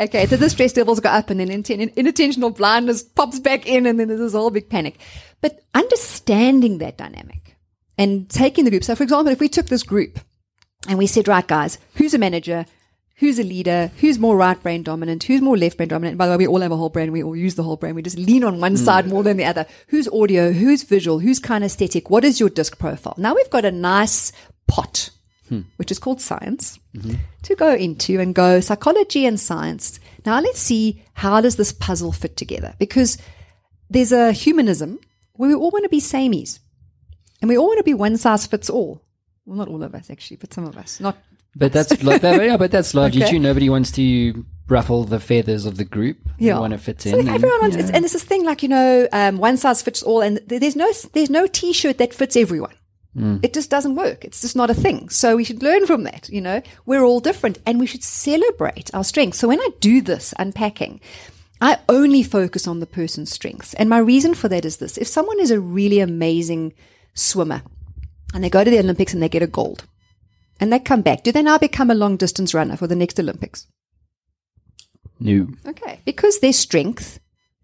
Speaker 1: okay, so the stress levels go up and then inattentional blindness pops back in and then there's this whole big panic. But understanding that dynamic and taking the group. So for example, if we took this group and we said, right guys, who's a manager? Who's a leader? Who's more right brain dominant? Who's more left brain dominant? And by the way, we all have a whole brain. We all use the whole brain. We just lean on one hmm. side more than the other. Who's audio? Who's visual? Who's kinesthetic? What is your disc profile? Now we've got a nice pot, which is called science, to go into and go psychology and science. Now let's see how does this puzzle fit together? Because there's a humanism where we all want to be samies. And we all want to be one size fits all. Well, not all of us actually, but some of us. Not
Speaker 3: But that's like that, yeah, but that's largely
Speaker 1: Okay.
Speaker 3: true. Nobody wants to ruffle the feathers of the group.
Speaker 1: Yeah.
Speaker 3: Want to fit
Speaker 1: So
Speaker 3: in.
Speaker 1: like
Speaker 3: and-
Speaker 1: everyone wants, it's, and it's this thing like you know, um, one size fits all, and there's no there's no T-shirt that fits everyone. Mm. It just doesn't work. It's just not a thing. So we should learn from that. You know, we're all different, and we should celebrate our strengths. So when I do this unpacking, I only focus on the person's strengths, and my reason for that is this: if someone is a really amazing swimmer, and they go to the Olympics and they get a gold, and they come back, do they now become a long distance runner for the next Olympics?
Speaker 3: no.
Speaker 1: Okay. Because their strength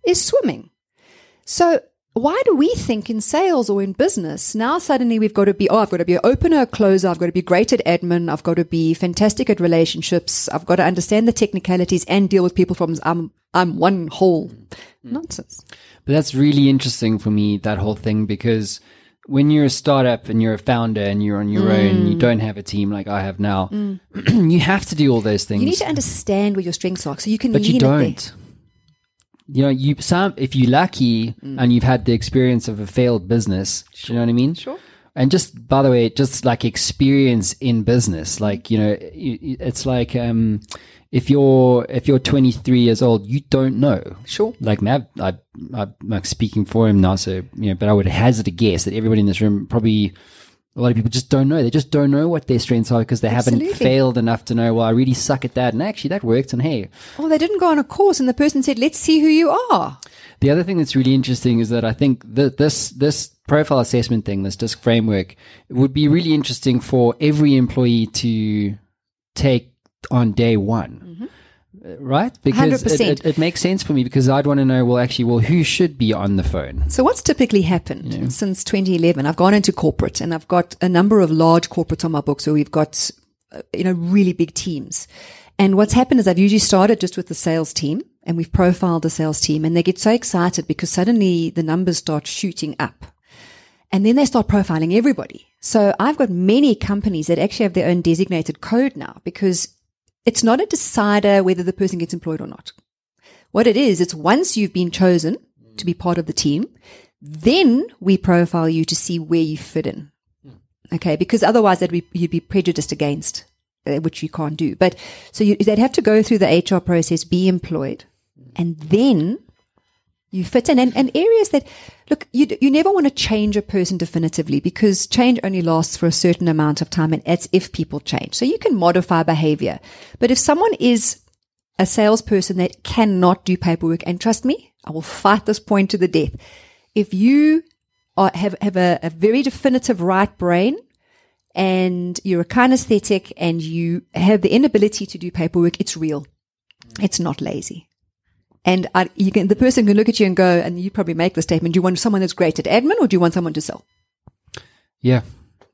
Speaker 1: is swimming. So why do we think in sales or in business now suddenly we've got to be, oh, I've got to be an opener, a closer, I've got to be great at admin, I've got to be fantastic at relationships, I've got to understand the technicalities and deal with people problems. I'm, I'm one whole nonsense.
Speaker 3: But that's really interesting for me, that whole thing, because when you're a startup and you're a founder and you're on your own,
Speaker 1: Mm.
Speaker 3: you don't have a team like I have now, you have to do all those things.
Speaker 1: You need to understand where your strengths are so you can
Speaker 3: but
Speaker 1: lean
Speaker 3: you don't. You know, you some if you're lucky
Speaker 1: Mm.
Speaker 3: and you've had the experience of a failed business, do you know what I mean?
Speaker 1: Sure.
Speaker 3: And just by the way, just like experience in business, like you know, it's like um, if you're if you're 23 years old, you don't know.
Speaker 1: Sure.
Speaker 3: Like Mav, I, I, I'm like speaking for him now, so you know, but I would hazard a guess that everybody in this room probably. A lot of people just don't know. They just don't know what their strengths are because they haven't failed enough to know. Well, I really suck at that, and actually that worked. And hey,
Speaker 1: Oh, they didn't go on a course and the person said, let's see who you are.
Speaker 3: the other thing that's really interesting is that I think that this this profile assessment thing, this DISC framework, would be really interesting for every employee to take on day one. Uh, Right? Because it,
Speaker 1: 100%.
Speaker 3: it, it makes sense for me because I'd want to know, well, actually, well, who should be on the phone?
Speaker 1: So what's typically happened since 2011? I've gone into corporate and I've got a number of large corporates on my books where we've got, uh, you know, really big teams. And what's happened is I've usually started just with the sales team and we've profiled the sales team and they get so excited because suddenly the numbers start shooting up. And then they start profiling everybody. So I've got many companies that actually have their own designated code now because it's not a decider whether the person gets employed or not. What it is, it's once you've been chosen to be part of the team, then we profile you to see where you fit in. Okay, because otherwise that you'd be prejudiced against, uh, which you can't do. But so you, they'd have to go through the HR process, be employed, and then you fit in. And, and areas that, look, you, you never want to change a person definitively because change only lasts for a certain amount of time and that's if people change. So you can modify behavior. But if someone is a salesperson that cannot do paperwork, and trust me, I will fight this point to the death. If you are, have, have a, a very definitive right brain and you're a kinesthetic and you have the inability to do paperwork, it's real. It's not lazy. And I, you can, the person can look at you and go, and you probably make the statement, do you want someone that's great at admin or do you want someone to sell?
Speaker 3: Yeah,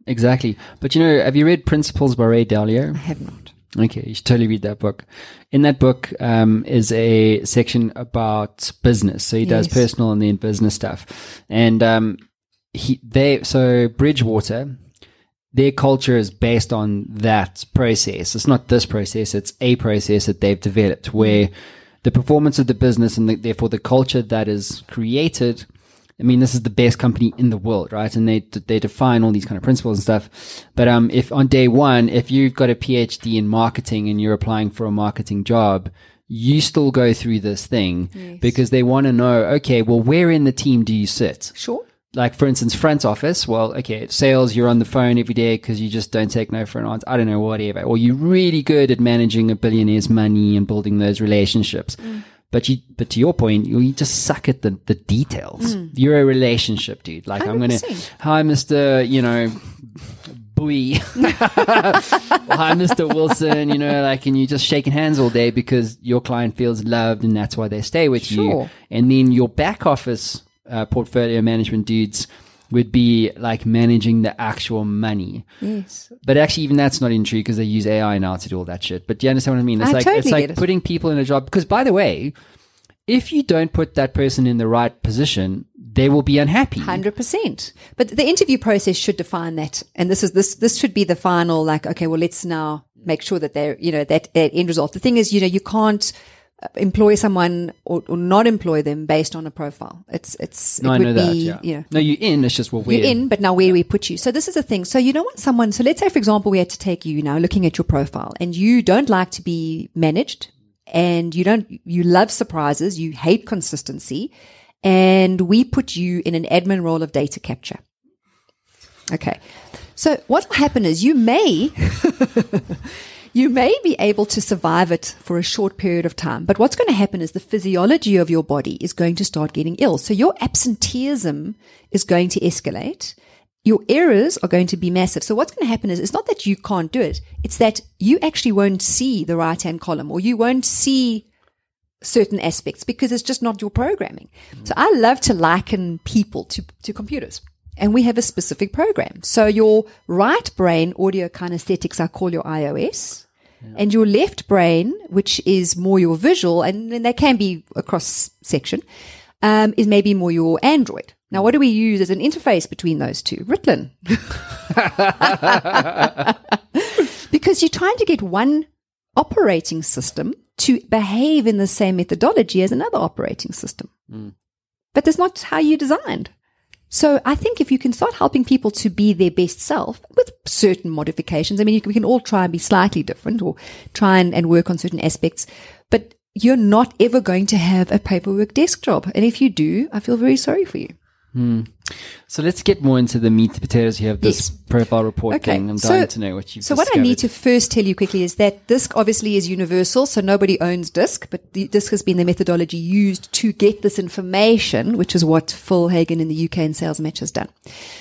Speaker 3: exactly. But you know, have you read Principles by Ray Dalio?
Speaker 1: I have not.
Speaker 3: Okay, you should totally read that book. In that book um, is a section about business. So he does
Speaker 1: Yes.
Speaker 3: personal and then business stuff. And um, he they so Bridgewater, their culture is based on that process. It's not this process; it's a process that they've developed where the performance of the business and the, therefore the culture that is created I mean, this is the best company in the world, right? And they they define all these kind of principles and stuff. But um, if on day one, if you've got a PhD in marketing and you're applying for a marketing job, you still go through this thing because they want to know, okay, well, where in the team do you sit?
Speaker 1: Sure.
Speaker 3: Like for instance front office well okay sales you're on the phone every day because you just don't take no for an answer i don't know whatever or you're really good at managing a billionaire's money and building those relationships mm. but you but to your point you, you just suck at the the details mm. you're a relationship dude like i am gonna
Speaker 1: 100%.
Speaker 3: hi mr you know Bowie. Hi, Mr. Wilson. You know, like, and you just shaking hands all day because your client feels loved and that's why they stay with you. And then your back office uh, portfolio management dudes would be like managing the actual money.
Speaker 1: Yes.
Speaker 3: But actually, even that's not even true because they use AI now to do all that shit. But do you understand what I mean? It's
Speaker 1: I
Speaker 3: like
Speaker 1: totally
Speaker 3: it's like
Speaker 1: it.
Speaker 3: putting people in a job. Because by the way, if you don't put that person in the right position, they will be unhappy.
Speaker 1: Hundred percent. But the interview process should define that, and this is this this should be the final. Like, okay, well, let's now make sure that they're you know that, that end result. The thing is, you know, you can't Uh, employ someone or, or not employ them based on a profile. It's it's
Speaker 3: No,
Speaker 1: it
Speaker 3: I
Speaker 1: would
Speaker 3: know that.
Speaker 1: be
Speaker 3: Yeah.
Speaker 1: you know
Speaker 3: No, you're in. It's just well, where
Speaker 1: you're in, but now where do we put you? So this is the thing. So you don't want someone. So let's say, for example, we had to take you now, looking at your profile, and you don't like to be managed, and you don't, you love surprises, you hate consistency, and we put you in an admin role of data capture. Okay. So what will happen is you may you may be able to survive it for a short period of time, but what's going to happen is the physiology of your body is going to start getting ill. So your absenteeism is going to escalate. Your errors are going to be massive. So what's going to happen is it's not that you can't do it. It's that you actually won't see the right hand column or you won't see certain aspects because it's just not your programming. So I love to liken people to, to computers. And we have a specific program. So your right brain, audio kinesthetics, I call your iOS. And your left brain, which is more your visual, and then they can be a cross section, um, is maybe more your Android. Now, what do we use as an interface between those two? Ritalin. because you're trying to get one operating system to behave in the same methodology as another operating system. But that's not how you designed. So I think if you can start helping people to be their best self with certain modifications, I mean, can- we can all try and be slightly different or try and, and work on certain aspects, but you're not ever going to have a paperwork desk job. And if you do, I feel very sorry for you. Hmm.
Speaker 3: So let's get more into the meat and potatoes here of this
Speaker 1: Yes.
Speaker 3: profile report
Speaker 1: Okay,
Speaker 3: thing. I'm
Speaker 1: so-
Speaker 3: dying to know what you've
Speaker 1: So what I need to first tell you quickly is that DISC obviously is universal, so nobody owns DISC, but the, DISC has been the methodology used to get this information, which is what Phil Hagen in the UK and Sales Match has done.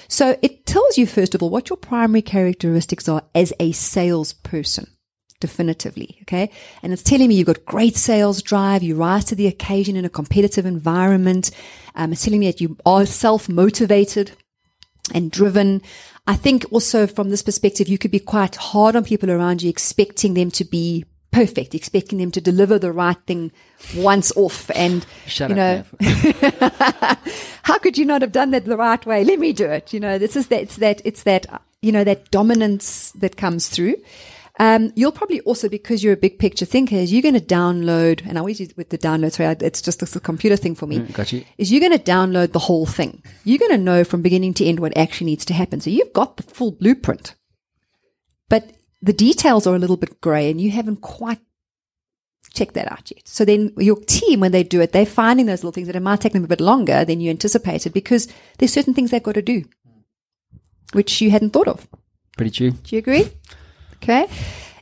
Speaker 1: So it tells you first of all what your primary characteristics are as a salesperson. Definitively. Okay. And it's telling me you've got great sales drive. You rise to the occasion in a competitive environment. Um, it's telling me that you are self motivated and driven. I think also from this perspective, you could be quite hard on people around you, expecting them to be perfect, expecting them to deliver the right thing once off. And,
Speaker 3: Shut
Speaker 1: you know, how could you not have done that the right way? Let me do it. You know, this is that, it's that, it's that, you know, that dominance that comes through. Um, you'll probably also, because you're a big picture thinker, is you're going to download, and I always use with the download, sorry, it's just this computer thing for me
Speaker 3: got you.
Speaker 1: is you're going to download the whole thing. You're going to know from beginning to end what actually needs to happen. So you've got the full blueprint, but the details are a little bit gray and you haven't quite checked that out yet. So then your team, when they do it, they're finding those little things that it might take them a bit longer than you anticipated because there's certain things they've got to do, which you hadn't thought of.
Speaker 3: Pretty true.
Speaker 1: Do you agree? Okay.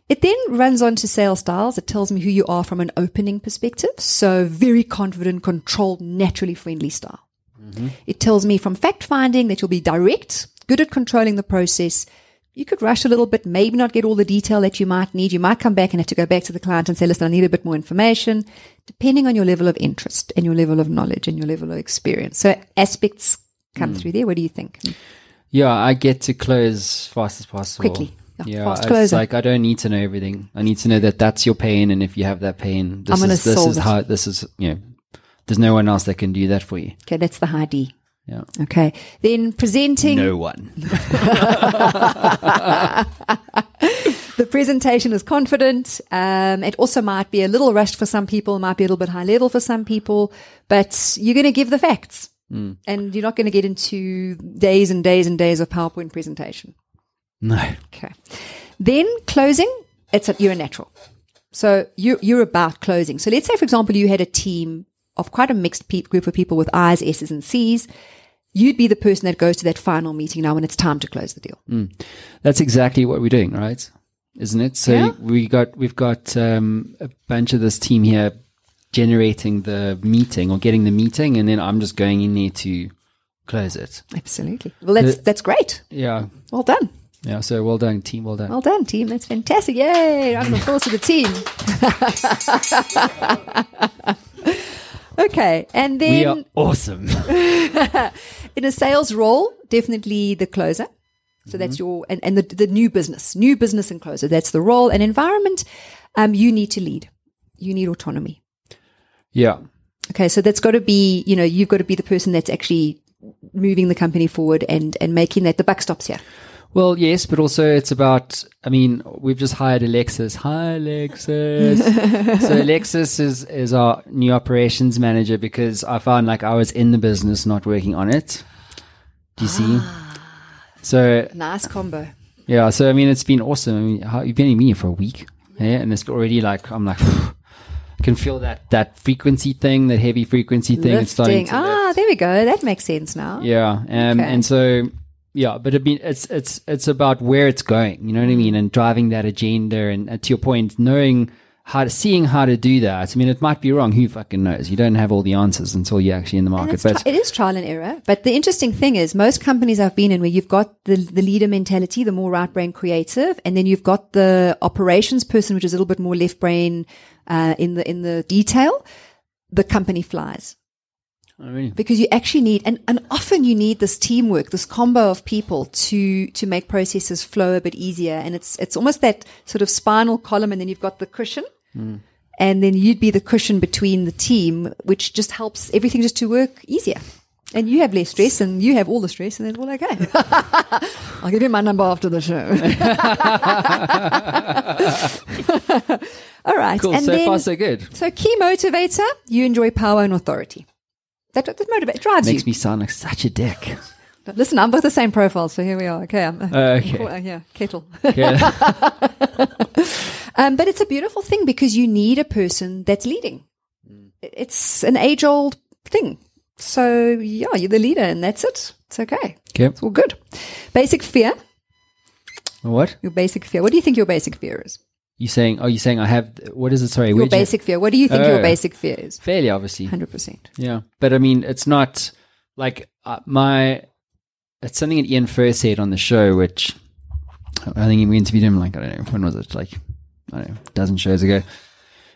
Speaker 1: It then runs on to sales styles. It tells me who you are from an opening perspective. So very confident, controlled, naturally friendly style. Mm-hmm. It tells me from fact finding that you'll be direct, good at controlling the process. You could rush a little bit, maybe not get all the detail that you might need. You might come back and have to go back to the client and say, listen, I need a bit more information, depending on your level of interest and your level of knowledge and your level of experience. So aspects come hmm. through there. What do you think?
Speaker 3: Yeah, I get to close fast as possible.
Speaker 1: Quickly. Yeah,
Speaker 3: Yeah,
Speaker 1: fast
Speaker 3: it's
Speaker 1: closer.
Speaker 3: like I don't need to know everything. I need to know that that's your pain, and if you have that pain, this
Speaker 1: I'm
Speaker 3: is this
Speaker 1: solve
Speaker 3: is
Speaker 1: it.
Speaker 3: how this is. You know, there's no one else that can do that for you.
Speaker 1: Okay, that's the high D.
Speaker 3: Yeah,
Speaker 1: Okay. Then presenting.
Speaker 3: no one.
Speaker 1: The presentation is confident. Um, it also might be a little rushed for some people, might be a little bit high level for some people, but you're going to give the facts. And you're not going to get into days and days and days of PowerPoint presentation.
Speaker 3: No.
Speaker 1: Okay. Then closing, it's a, you're a natural. So you're, you're about closing. So let's say, for example, you had a team of quite a mixed pe- group of people with I's, S's, and C's. You'd be the person that goes to that final meeting now when it's time to close the deal.
Speaker 3: That's exactly what we're doing, right? Isn't it? So
Speaker 1: Yeah.
Speaker 3: we got we've got um, a bunch of this team here generating the meeting or getting the meeting, and then I'm just going in there to close it.
Speaker 1: Absolutely. Well, that's, that's great.
Speaker 3: Yeah,
Speaker 1: Well done.
Speaker 3: Yeah. So well done, team. Well done.
Speaker 1: Well done, team. That's fantastic. Yay. Round of applause to the team. okay. And then.
Speaker 3: we are awesome.
Speaker 1: in a sales role, definitely the closer. So that's your, and, and the, the new business, new business and closer. That's the role and environment. Um, you need to lead. You need autonomy.
Speaker 3: yeah,
Speaker 1: Okay. So that's got to be, you know, you've got to be the person that's actually moving the company forward and, and making that the buck stops here.
Speaker 3: Well, yes, but also it's about. I mean, we've just hired Alexis. Hi, Alexis. so Alexis is is our new operations manager because I found like I was in the business, not working on it. Do you see? So
Speaker 1: Nice combo.
Speaker 3: yeah, so I mean, it's been awesome. I mean, how, you've been in me for a week, yeah, and it's already like I'm like. I can feel that that frequency thing, that heavy frequency thing. It's starting
Speaker 1: Lifting.
Speaker 3: to lift.
Speaker 1: Ah, there we go. That makes sense now.
Speaker 3: Yeah, um,
Speaker 1: Okay.
Speaker 3: and so yeah, but I mean, it's it's it's about where it's going. You know what I mean, and driving that agenda. And uh, to your point, knowing how to seeing how to do that. I mean, it might be wrong. Who fucking knows? You don't have all the answers until you're actually in the market. But
Speaker 1: tri- it is trial and error. But the interesting thing is, most companies I've been in where you've got the, the leader mentality, the more right brain creative, and then you've got the operations person, which is a little bit more left brain uh, in the in the detail. The company flies
Speaker 3: I mean,
Speaker 1: because you actually need, and, and often you need this teamwork, this combo of people to to make processes flow a bit easier. And it's it's almost that sort of spinal column, and then you've got the cushion. Hmm. And then you'd be the cushion between the team, which just helps everything just to work easier. And you have less stress, and you have all the stress, and then all okay. I'll give you my number after the show. all right.
Speaker 3: cool.
Speaker 1: And
Speaker 3: so
Speaker 1: then,
Speaker 3: far, so good.
Speaker 1: so key motivator, you enjoy power and authority. That, that motivates, drives
Speaker 3: Makes
Speaker 1: you.
Speaker 3: me sound like such a dick.
Speaker 1: Listen, I'm both the same profile, so here we are. Okay, I'm,
Speaker 3: Uh, okay.
Speaker 1: uh, yeah, kettle.
Speaker 3: Okay.
Speaker 1: Um, but it's a beautiful thing because you need a person that's leading. It's an age old thing. So yeah, you're the leader and that's it. It's okay.
Speaker 3: okay.
Speaker 1: It's all good. Basic fear.
Speaker 3: What
Speaker 1: Your basic fear. What do you think your basic fear is?
Speaker 3: You saying? Oh, you saying I have? What is it? Sorry,
Speaker 1: Your
Speaker 3: where'd you-
Speaker 1: basic fear. What do you think your
Speaker 3: Oh.
Speaker 1: basic fear is?
Speaker 3: failure, obviously.
Speaker 1: 100%.
Speaker 3: Yeah, but I mean, it's not like uh, my. It's something that Ian first said on the show, which I think we interviewed him like I don't know when was it like I don't know a dozen shows ago,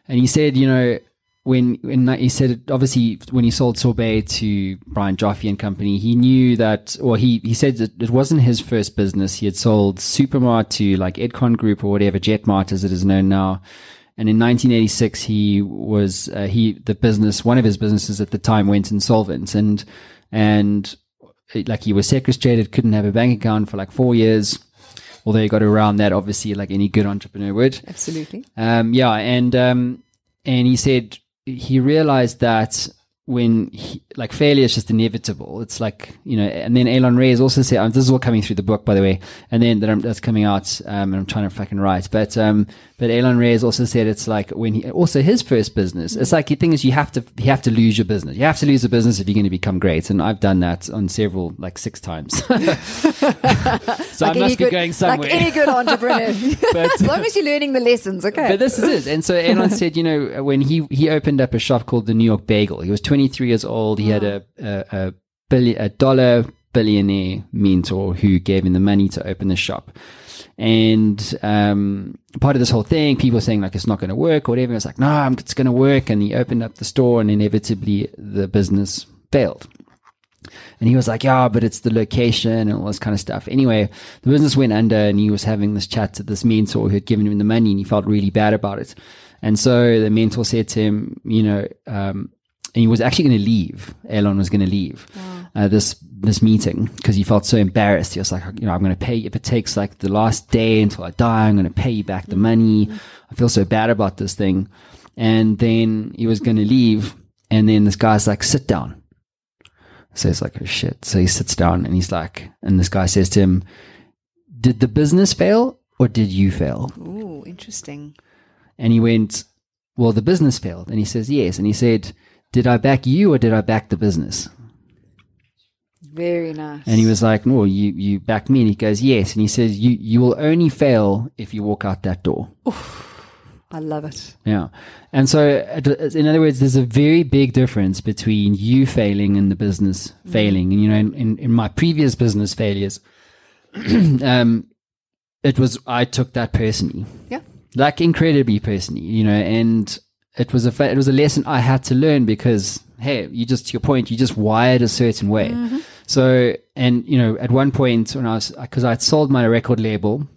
Speaker 3: and he said you know when when he said it, obviously when he sold Sorbet to Brian Joffe and company, he knew that or he he said that it wasn't his first business. He had sold Supermart to like Edcon Group or whatever Jetmart as it is known now. And in 1986, he was uh, he the business one of his businesses at the time went insolvent, and and like he was sequestrated, couldn't have a bank account for like four years. Although he got around that, obviously, like any good entrepreneur would.
Speaker 1: Absolutely.
Speaker 3: Um, yeah, and um, and he said he realized that when he, like failure is just inevitable. It's like you know, and then Allon Raiz also said um, this is all coming through the book, by the way, and then that I'm, that's coming out, um, and I'm trying to fucking write, but um, but Allon Raiz also said it's like when he also his first business. It's like the thing is you have to you have to lose your business. You have to lose the business if you're going to become great, and I've done that on several like six times. so I must be
Speaker 1: good,
Speaker 3: going somewhere.
Speaker 1: Like any good entrepreneur. as long as you're learning the lessons, okay.
Speaker 3: But this is it. And so Allon said, you know, when he, he opened up a shop called the New York Bagel, he was 23 years old. He had a, a, a, billion, a dollar billionaire mentor who gave him the money to open the shop. And um, part of this whole thing, people saying like it's not going to work or whatever. It's like, no, it's going to work. And he opened up the store, and inevitably the business failed. And he was like, yeah, but it's the location and all this kind of stuff. Anyway, the business went under and he was having this chat to this mentor who had given him the money and he felt really bad about it. And so the mentor said to him, you know, um, and he was actually going to leave. Allon was going to leave uh, this this meeting because he felt so embarrassed. He was like, you know, I'm going to pay if it takes like the last day until I die. I'm going to pay you back the money. I feel so bad about this thing. And then he was going to leave, and then this guy's like, sit down. So he's like, oh shit. So he sits down and he's like, and this guy says to him, did the business fail or did you fail?
Speaker 1: Ooh, interesting.
Speaker 3: And he went, well, the business failed. And he says, yes. And he said, did I back you or did I back the business?
Speaker 1: Very nice.
Speaker 3: And he was like, no, you, you backed me. And he goes, yes. And he says, you, you will only fail if you walk out that door.
Speaker 1: I love it.
Speaker 3: Yeah. And so, in other words, there's a very big difference between you failing and the business failing. And, you know, in, in, in my previous business failures, um, it was, I took that personally.
Speaker 1: Yeah.
Speaker 3: Like incredibly personally, you know, and it was a, fa- it was a lesson I had to learn because, hey, you just, to your point, you just wired a certain way. Mm-hmm. So, and, you know, at one point when I was, cause I'd sold my record label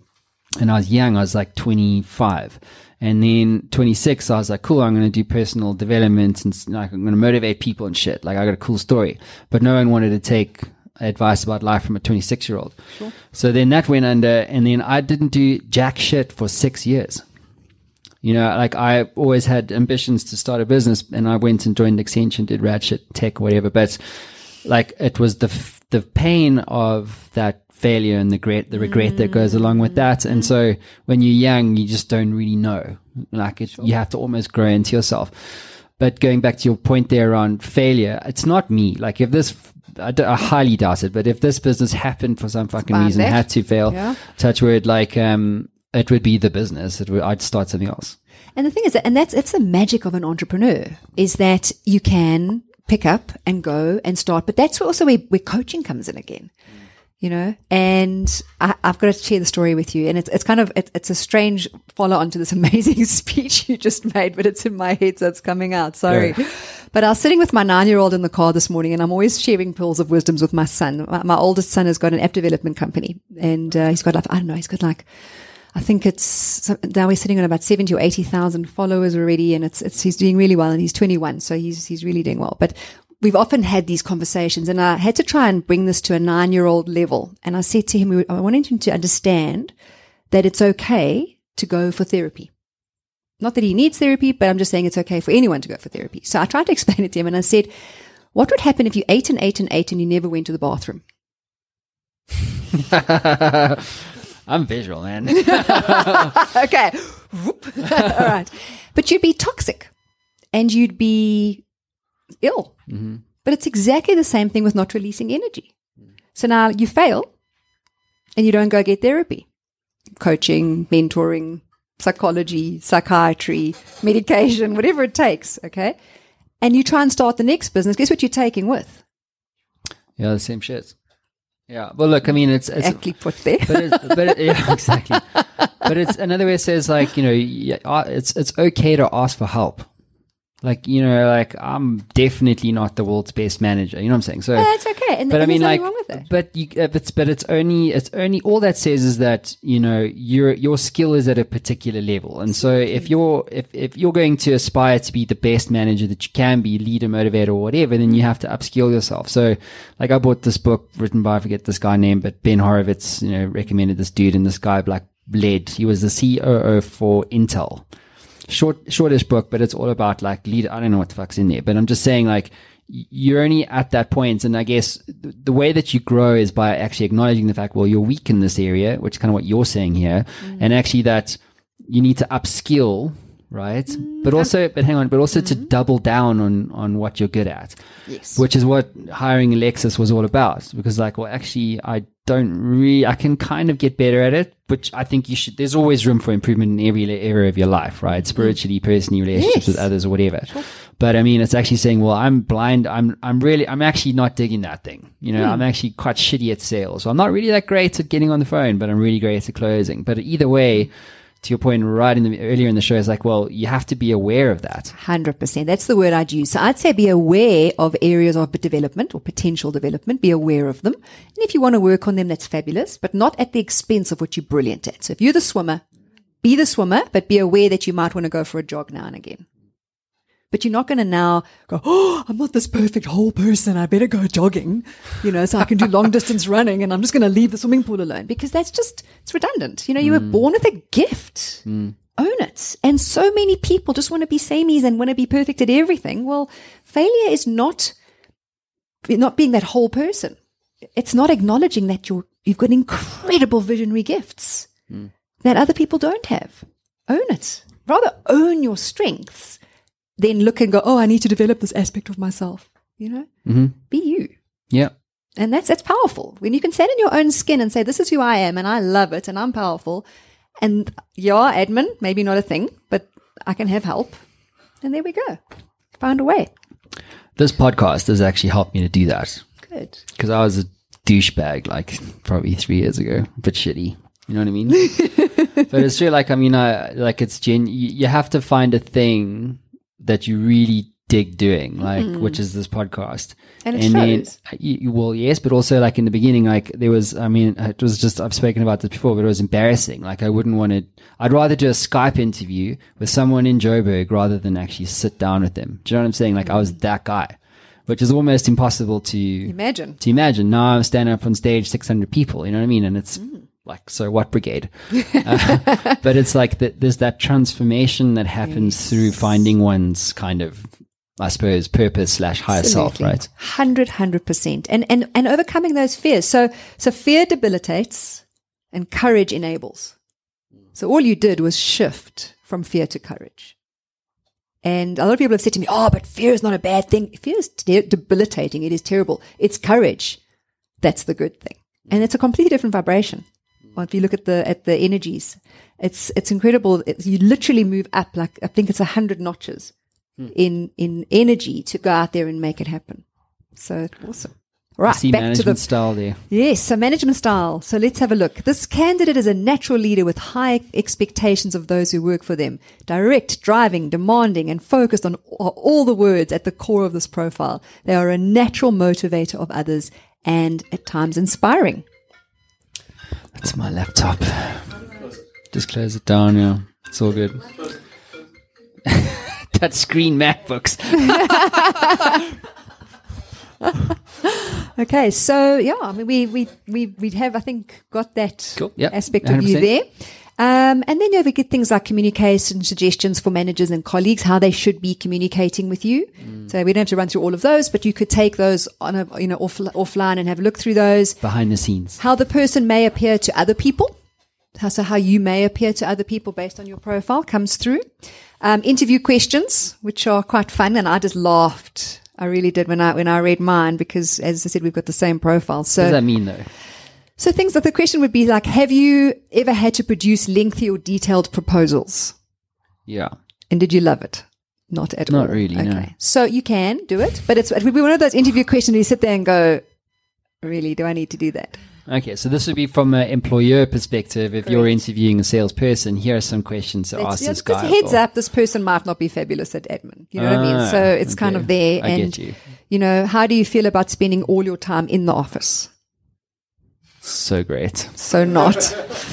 Speaker 3: and I was young, I was like 25. And then 26, I was like, cool, I'm going to do personal development and like, I'm going to motivate people and shit. Like, I got a cool story. But no one wanted to take advice about life from a 26 year old. So then that went under, and then I didn't do jack shit for six years. You know, like I always had ambitions to start a business and I went and joined Accenture did Ratchet tech, whatever. But like it was the, f- the pain of that failure and the regret, the regret that goes along with that. And so when you're young, you just don't really know. Like it, you have to almost grow into yourself. But going back to your point there on failure, it's not me. Like if this, I, d- I highly doubt it, but if this business happened for some fucking reason, had to fail,
Speaker 1: Yeah.
Speaker 3: touch word, like, um, it would be the business. It would, I'd start something else.
Speaker 1: And the thing is, that, and that's it's the magic of an entrepreneur is that you can pick up and go and start. But that's also where, where coaching comes in again. You know, and I, I've got to share the story with you, and it's it's kind of it, it's a strange follow on to this amazing speech you just made, but it's in my head, so it's coming out. Sorry, but I was sitting with my nine year old in the car this morning, and I'm always sharing pearls of wisdoms with my son. My, my oldest son has got an app development company, and uh, he's got like I don't know, he's got like I think it's now we're sitting on about seventy or eighty thousand followers already, and it's it's he's doing really well, and he's twenty one, so he's he's really doing well. But we've often had these conversations, and I had to try and bring this to a nine year old level. And I said to him, I wanted him to understand that it's okay to go for therapy. Not that he needs therapy, but I'm just saying it's okay for anyone to go for therapy. So I tried to explain it to him, and I said, "What would happen if you ate and ate and ate, and you never went to the bathroom?"
Speaker 3: I'm visual, man.
Speaker 1: okay. All right. But you'd be toxic and you'd be ill. Mm-hmm. But it's exactly the same thing with not releasing energy. So now you fail and you don't go get therapy, coaching, mentoring, psychology, psychiatry, medication, whatever it takes. Okay. And you try and start the next business. Guess what you're taking with?
Speaker 3: yeah, the same shit. Yeah. Well, look, I mean, it's, it's
Speaker 1: Actually put there.
Speaker 3: but it, but it, yeah, exactly. But it's another way it says like you know uh, it's it's okay to ask for help. Like you know, like I'm definitely not the world's best manager. You know what I'm saying? So
Speaker 1: That's okay. And,
Speaker 3: but
Speaker 1: and
Speaker 3: I mean,
Speaker 1: there's
Speaker 3: like,
Speaker 1: wrong with that.
Speaker 3: but you, uh, but but it's only it's only all that says is that you know your your skill is at a particular level, and so if you're if if you're going to aspire to be the best manager that you can be, leader, motivator, or whatever, then you have to upskill yourself. So, like, I bought this book written by I forget this guy name, but Ben Horowitz, you know, recommended this dude, and this guy like led. He was the COO for Intel short shortish book, but it's all about like lead. I don't know what the fuck's in there, but I'm just saying like you're only at that point, and I guess the way that you grow is by actually acknowledging the fact, well, you're weak in this area, which is kind of what you're saying here, mm. and actually that you need to upskill. Right, mm, but also, but hang on, but also to mm-hmm. double down on on what you're good at,
Speaker 1: Yes.
Speaker 3: which is what hiring Alexis was all about. Because, like, well, actually, I don't really, I can kind of get better at it, which I think you should. There's always room for improvement in every area of your life, right? Mm-hmm. Spiritually, personally, relationships
Speaker 1: Yes.
Speaker 3: with others, or whatever. But I mean, it's actually saying, well, I'm blind. I'm, I'm really, I'm actually not digging that thing. You know, hmm. I'm actually quite shitty at sales. So I'm not really that great at getting on the phone, but I'm really great at closing. But either way, hmm. To your point, right in the earlier in the show, is like, well, you have to be aware of that.
Speaker 1: Hundred percent. That's the word I'd use. So I'd say be aware of areas of development or potential development. Be aware of them, and if you want to work on them, that's fabulous, but not at the expense of what you're brilliant at. So if you're the swimmer, be the swimmer, but be aware that you might want to go for a jog now and again. But you're not going to now go, oh, I'm not this perfect whole person. I better go jogging, you know, so I can do long distance running and I'm just going to leave the swimming pool alone because that's just, it's redundant. You know, you were mm. born with a gift. Mm. Own it. And so many people just want to be samies and want to be perfect at everything. Well, failure is not not being that whole person. It's not acknowledging that you're, you've got incredible visionary gifts mm. that other people don't have. Own it. Rather own your strengths than look and go, oh, I need to develop this aspect of myself. You know,
Speaker 3: Mm-hmm.
Speaker 1: be you.
Speaker 3: Yeah.
Speaker 1: And that's that's powerful. When you can stand in your own skin and say, This is who I am and I love it and I'm powerful. And yeah, admin, maybe not a thing, but I can have help. And there we go. Found a way.
Speaker 3: This podcast has actually helped me to do that
Speaker 1: Good.
Speaker 3: because I was a douchebag like probably three years ago, a bit shitty. You know what I mean? but it's true. Like I mean, I like it's gen. You, you have to find a thing that you really dig doing, like mm-hmm. which is this podcast.
Speaker 1: And it
Speaker 3: then you, uh, you- well, yes, but also like in the beginning, like there was. I mean, it was just I've spoken about this before, but it was embarrassing. Like I wouldn't want to. I'd rather do a Skype interview with someone in Joburg rather than actually sit down with them. Do you know what I'm saying? Like I was mm. that guy, which is almost impossible to
Speaker 1: Imagine.
Speaker 3: to imagine. Now I'm standing up on stage, 600 people, you know what I mean? And it's mm. Like, so what brigade? Uh, but it's like that there's that transformation that happens through finding one's kind of, I suppose, purpose slash higher self, right?
Speaker 1: Hundred, hundred percent. And and and overcoming those fears. So so fear debilitates and courage enables. So all you did was shift from fear to courage. And a lot of people have said to me, "Oh, but fear is not a bad thing. Fear is de- debilitating. It is terrible. It's courage. That's the good thing." And it's a completely different vibration. If you look at the at the energies, it's it's incredible. It's, you literally move up like I think it's a hundred notches hmm. in in energy to go out there and make it happen. So awesome. Right, back to the
Speaker 3: style there.
Speaker 1: Yes, so management style. So let's have a look. This candidate is a natural leader with high expectations of those who work for them. Direct, driving, demanding, and focused on all the words at the core of this profile. They are a natural motivator of others and at times inspiring.
Speaker 3: That's my laptop. Just close it down, yeah. It's all good. Touch screen MacBooks.
Speaker 1: Okay, so yeah, I mean, we we we we have, I think, got that
Speaker 3: Cool, yep,
Speaker 1: aspect of you
Speaker 3: 100%.
Speaker 1: there. Um, and then you know, we get things like communication suggestions for managers and colleagues, how they should be communicating with you.
Speaker 3: Mm.
Speaker 1: So we don't have to run through all of those, but you could take those on a you know off, offline and have a look through those.
Speaker 3: Behind the scenes.
Speaker 1: How the person may appear to other people. How, so how you may appear to other people based on your profile comes through. Um, interview questions, which are quite fun, and I just laughed. I really did when I when I read mine because, as I said, we've got the same profile. So
Speaker 3: What does that mean though?
Speaker 1: So things like the question would be like, have you ever had to produce lengthy or detailed proposals?
Speaker 3: Yeah.
Speaker 1: And did you love it? Not at all.
Speaker 3: Not really, no.
Speaker 1: So you can do it, but it's it would be one of those interview questions where you sit there and go, really, do I need to do that?
Speaker 3: Okay, so this would be from an employer perspective. If you're interviewing a salesperson, here are some questions to
Speaker 1: It's-
Speaker 3: ask
Speaker 1: yeah,
Speaker 3: this
Speaker 1: just
Speaker 3: guy.
Speaker 1: heads up, this person might not be fabulous at admin. You know what I mean?
Speaker 3: Ah,
Speaker 1: So it's kind of there.
Speaker 3: I
Speaker 1: and
Speaker 3: get you.
Speaker 1: you know, how do you feel about spending all your time in the office?
Speaker 3: So great.
Speaker 1: So not.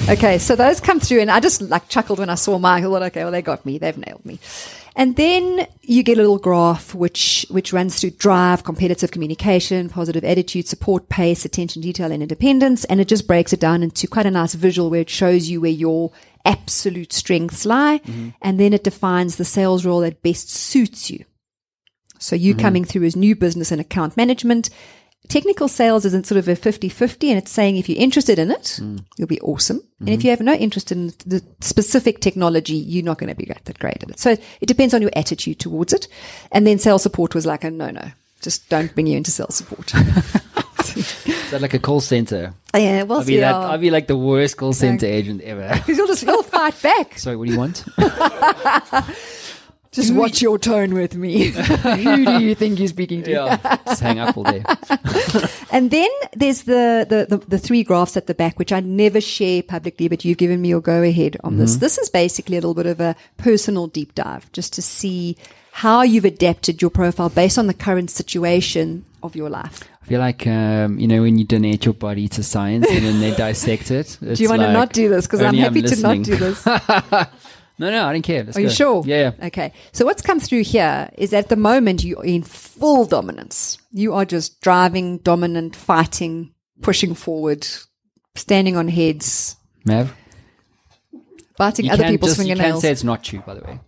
Speaker 1: Okay, so those come through, and I just like chuckled when I saw mine. I thought, okay, well they got me, they've nailed me. And then you get a little graph which which runs through drive, competitive communication, positive attitude, support, pace, attention, detail, and independence, and it just breaks it down into quite a nice visual where it shows you where your absolute strengths lie, mm-hmm. and then it defines the sales role that best suits you. So you mm-hmm. coming through as new business and account management. Technical sales isn't sort of a 50-50 and it's saying if you're interested in it, hmm. you'll be awesome. And if hmm. you have no interest in the specific technology, you're not going to be that great at it. So it depends on your attitude towards it. And then sales support was like a no-no. Just don't bring you into sales support.
Speaker 3: Is that like a call center?
Speaker 1: yeah, well,
Speaker 3: I'd be, that, I'd be like the worst call center agent ever.
Speaker 1: because you'll just you'll fight back.
Speaker 3: Sorry, what do you want?
Speaker 1: Just watch your tone with me. Who do you think you're speaking to?
Speaker 3: yeah. Just hang up all day.
Speaker 1: And then there's the, the, the, the three graphs at the back, which I never share publicly, but you've given me your go ahead on this. This is basically a little bit of a personal deep dive just to see how you've adapted your profile based on the current situation of your life.
Speaker 3: I feel like, um, you know, when you donate your body to science and then they dissect it.
Speaker 1: do you want to not do this? Because I'm
Speaker 3: only I'm
Speaker 1: happy to not do this.
Speaker 3: No, no, I don't care. Let's
Speaker 1: Are you sure?
Speaker 3: Yeah, yeah.
Speaker 1: Okay. So what's come through here is at the moment you're in full dominance. You are just driving, dominant, fighting, pushing forward, standing on heads,
Speaker 3: Mav?
Speaker 1: biting
Speaker 3: You
Speaker 1: other
Speaker 3: can
Speaker 1: people's
Speaker 3: just, you
Speaker 1: fingernails.
Speaker 3: can say it's not true, by the way.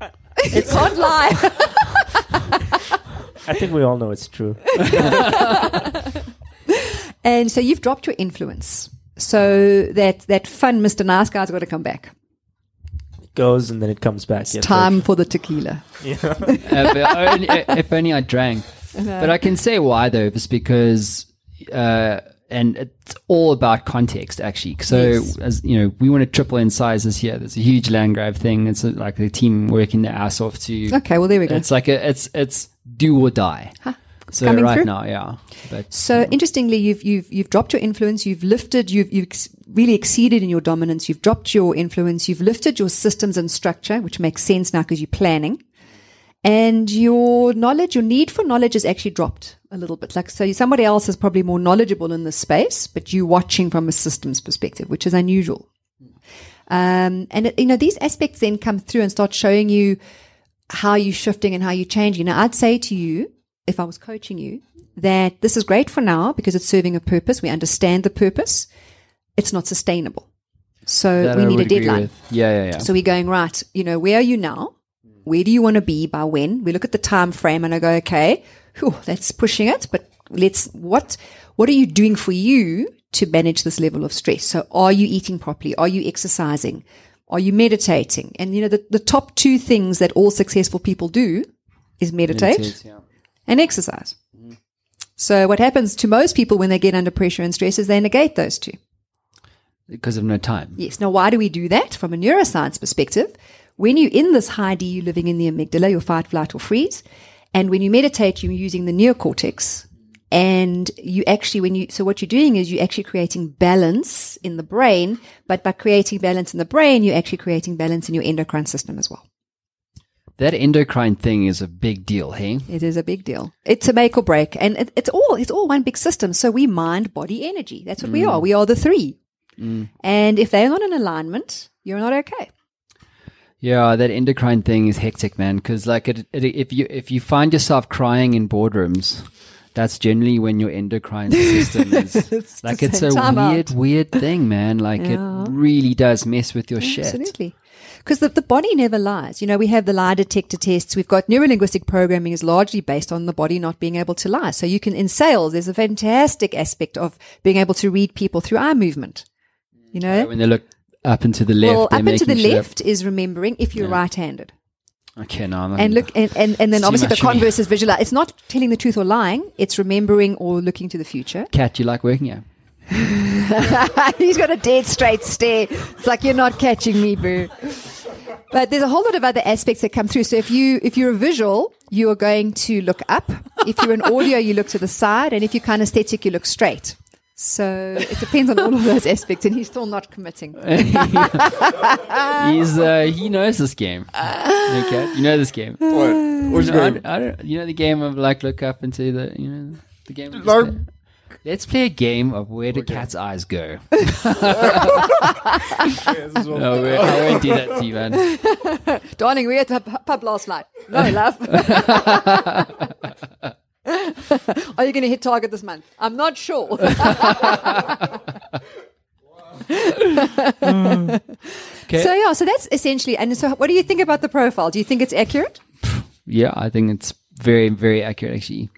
Speaker 1: it's can't lie.
Speaker 5: I think we all know it's true.
Speaker 1: And so you've dropped your influence. So that, that fun Mr. Nice Guy's got to come back.
Speaker 5: It goes and then it comes back.
Speaker 1: It's
Speaker 5: Yeah,
Speaker 1: time for the tequila.
Speaker 3: if, only, if only I drank. But I can say why though, it's because, uh, and it's all about context actually. So
Speaker 1: Yes.
Speaker 3: as you know, we want to triple in size this year. There's a huge land grab thing. It's uh, like the team working their ass off to.
Speaker 1: Okay, well, there we go.
Speaker 3: It's like a, it's it's do or die. So
Speaker 1: Coming
Speaker 3: right
Speaker 1: through?
Speaker 3: now, yeah. But
Speaker 1: So interestingly, you've you've you've dropped your influence. You've lifted. You've you've ex- really exceeded in your dominance. You've dropped your influence. You've lifted your systems and structure, which makes sense now because you're planning. And your knowledge, your need for knowledge, has actually dropped a little bit. Like so, somebody else is probably more knowledgeable in this space, but you watching from a systems perspective, which is unusual. Um, and it, you know these aspects then come through and start showing you how you're shifting and how you're changing. Now, I'd say to you, if I was coaching you, that this is great for now because it's serving a purpose. We understand the purpose. It's not sustainable. So
Speaker 3: that
Speaker 1: we
Speaker 3: I
Speaker 1: need a deadline.
Speaker 3: Yeah, yeah, yeah.
Speaker 1: So we're going, right, you know, where are you now? Where do you want to be by when? We look at the time frame and I go, okay, whew, that's pushing it, but let's, what, what are you doing for you to manage this level of stress? So are you eating properly? Are you exercising? Are you meditating? And you know, the, the top two things that all successful people do is meditate
Speaker 3: Meditate, yeah.
Speaker 1: And exercise. So what happens to most people when they get under pressure and stress is they negate those two.
Speaker 3: Because of no time.
Speaker 1: Yes. Now, why do we do that? From a neuroscience perspective, when you're in this high D, you're living in the amygdala, your fight, flight, or freeze. And when you meditate, you're using the neocortex. And you actually, when you, so what you're doing is you're actually creating balance in the brain. But by creating balance in the brain, you're actually creating balance in your endocrine system as well.
Speaker 3: That endocrine thing is a big deal, hey?
Speaker 1: It is a big deal. It's a make or break, and it, it's all it's all one big system. So we mind, body, energy. That's what we mm. are. We are the three. Mm. And if they're not in alignment, you're not okay.
Speaker 3: Yeah, that endocrine thing is hectic, man. Because like, it, it, if you if you find yourself crying in boardrooms, that's generally when your endocrine system is like it's a
Speaker 1: time out.
Speaker 3: weird, weird thing, man. Like it really does mess with your shit.
Speaker 1: Absolutely. Because the, the body never lies. You know, we have the lie detector tests. We've got neurolinguistic programming is largely based on the body not being able to lie. So you can, in sales, there's a fantastic aspect of being able to read people through eye movement. You know?
Speaker 3: When they look up and to the left,
Speaker 1: well, up and to the
Speaker 3: sure-
Speaker 1: left is remembering if you're right-handed.
Speaker 3: Okay, no, I'm
Speaker 1: And look, and, and, and then obviously the
Speaker 3: much for me.
Speaker 1: converse is visualize. It's not telling the truth or lying. It's remembering or looking to the future.
Speaker 3: Cat, you like working here?
Speaker 1: He's got a dead straight stare. It's like you're not catching me, boo. But there's a whole lot of other aspects that come through. So if you if you're a visual, you are going to look up. If you're an audio, you look to the side, and if you're kinesthetic, you look straight. So it depends on all of those aspects, and he's still not committing.
Speaker 3: He's uh, he knows this game. okay, you know this game.
Speaker 7: What? Which
Speaker 3: No, I,
Speaker 7: game?
Speaker 3: I don't, you know the game of like look up and see the you know the game. of just
Speaker 7: No.
Speaker 3: play- Let's play a game of where do cat's eyes go. no, we- I won't do that to you, man.
Speaker 1: Darling, we had a pub- last night. No, love. Are you going to hit target this month? I'm not sure.
Speaker 3: Okay.
Speaker 1: So yeah, so that's essentially. And so, what do you think about the profile? Do you think it's accurate?
Speaker 3: yeah, I think it's very very accurate actually.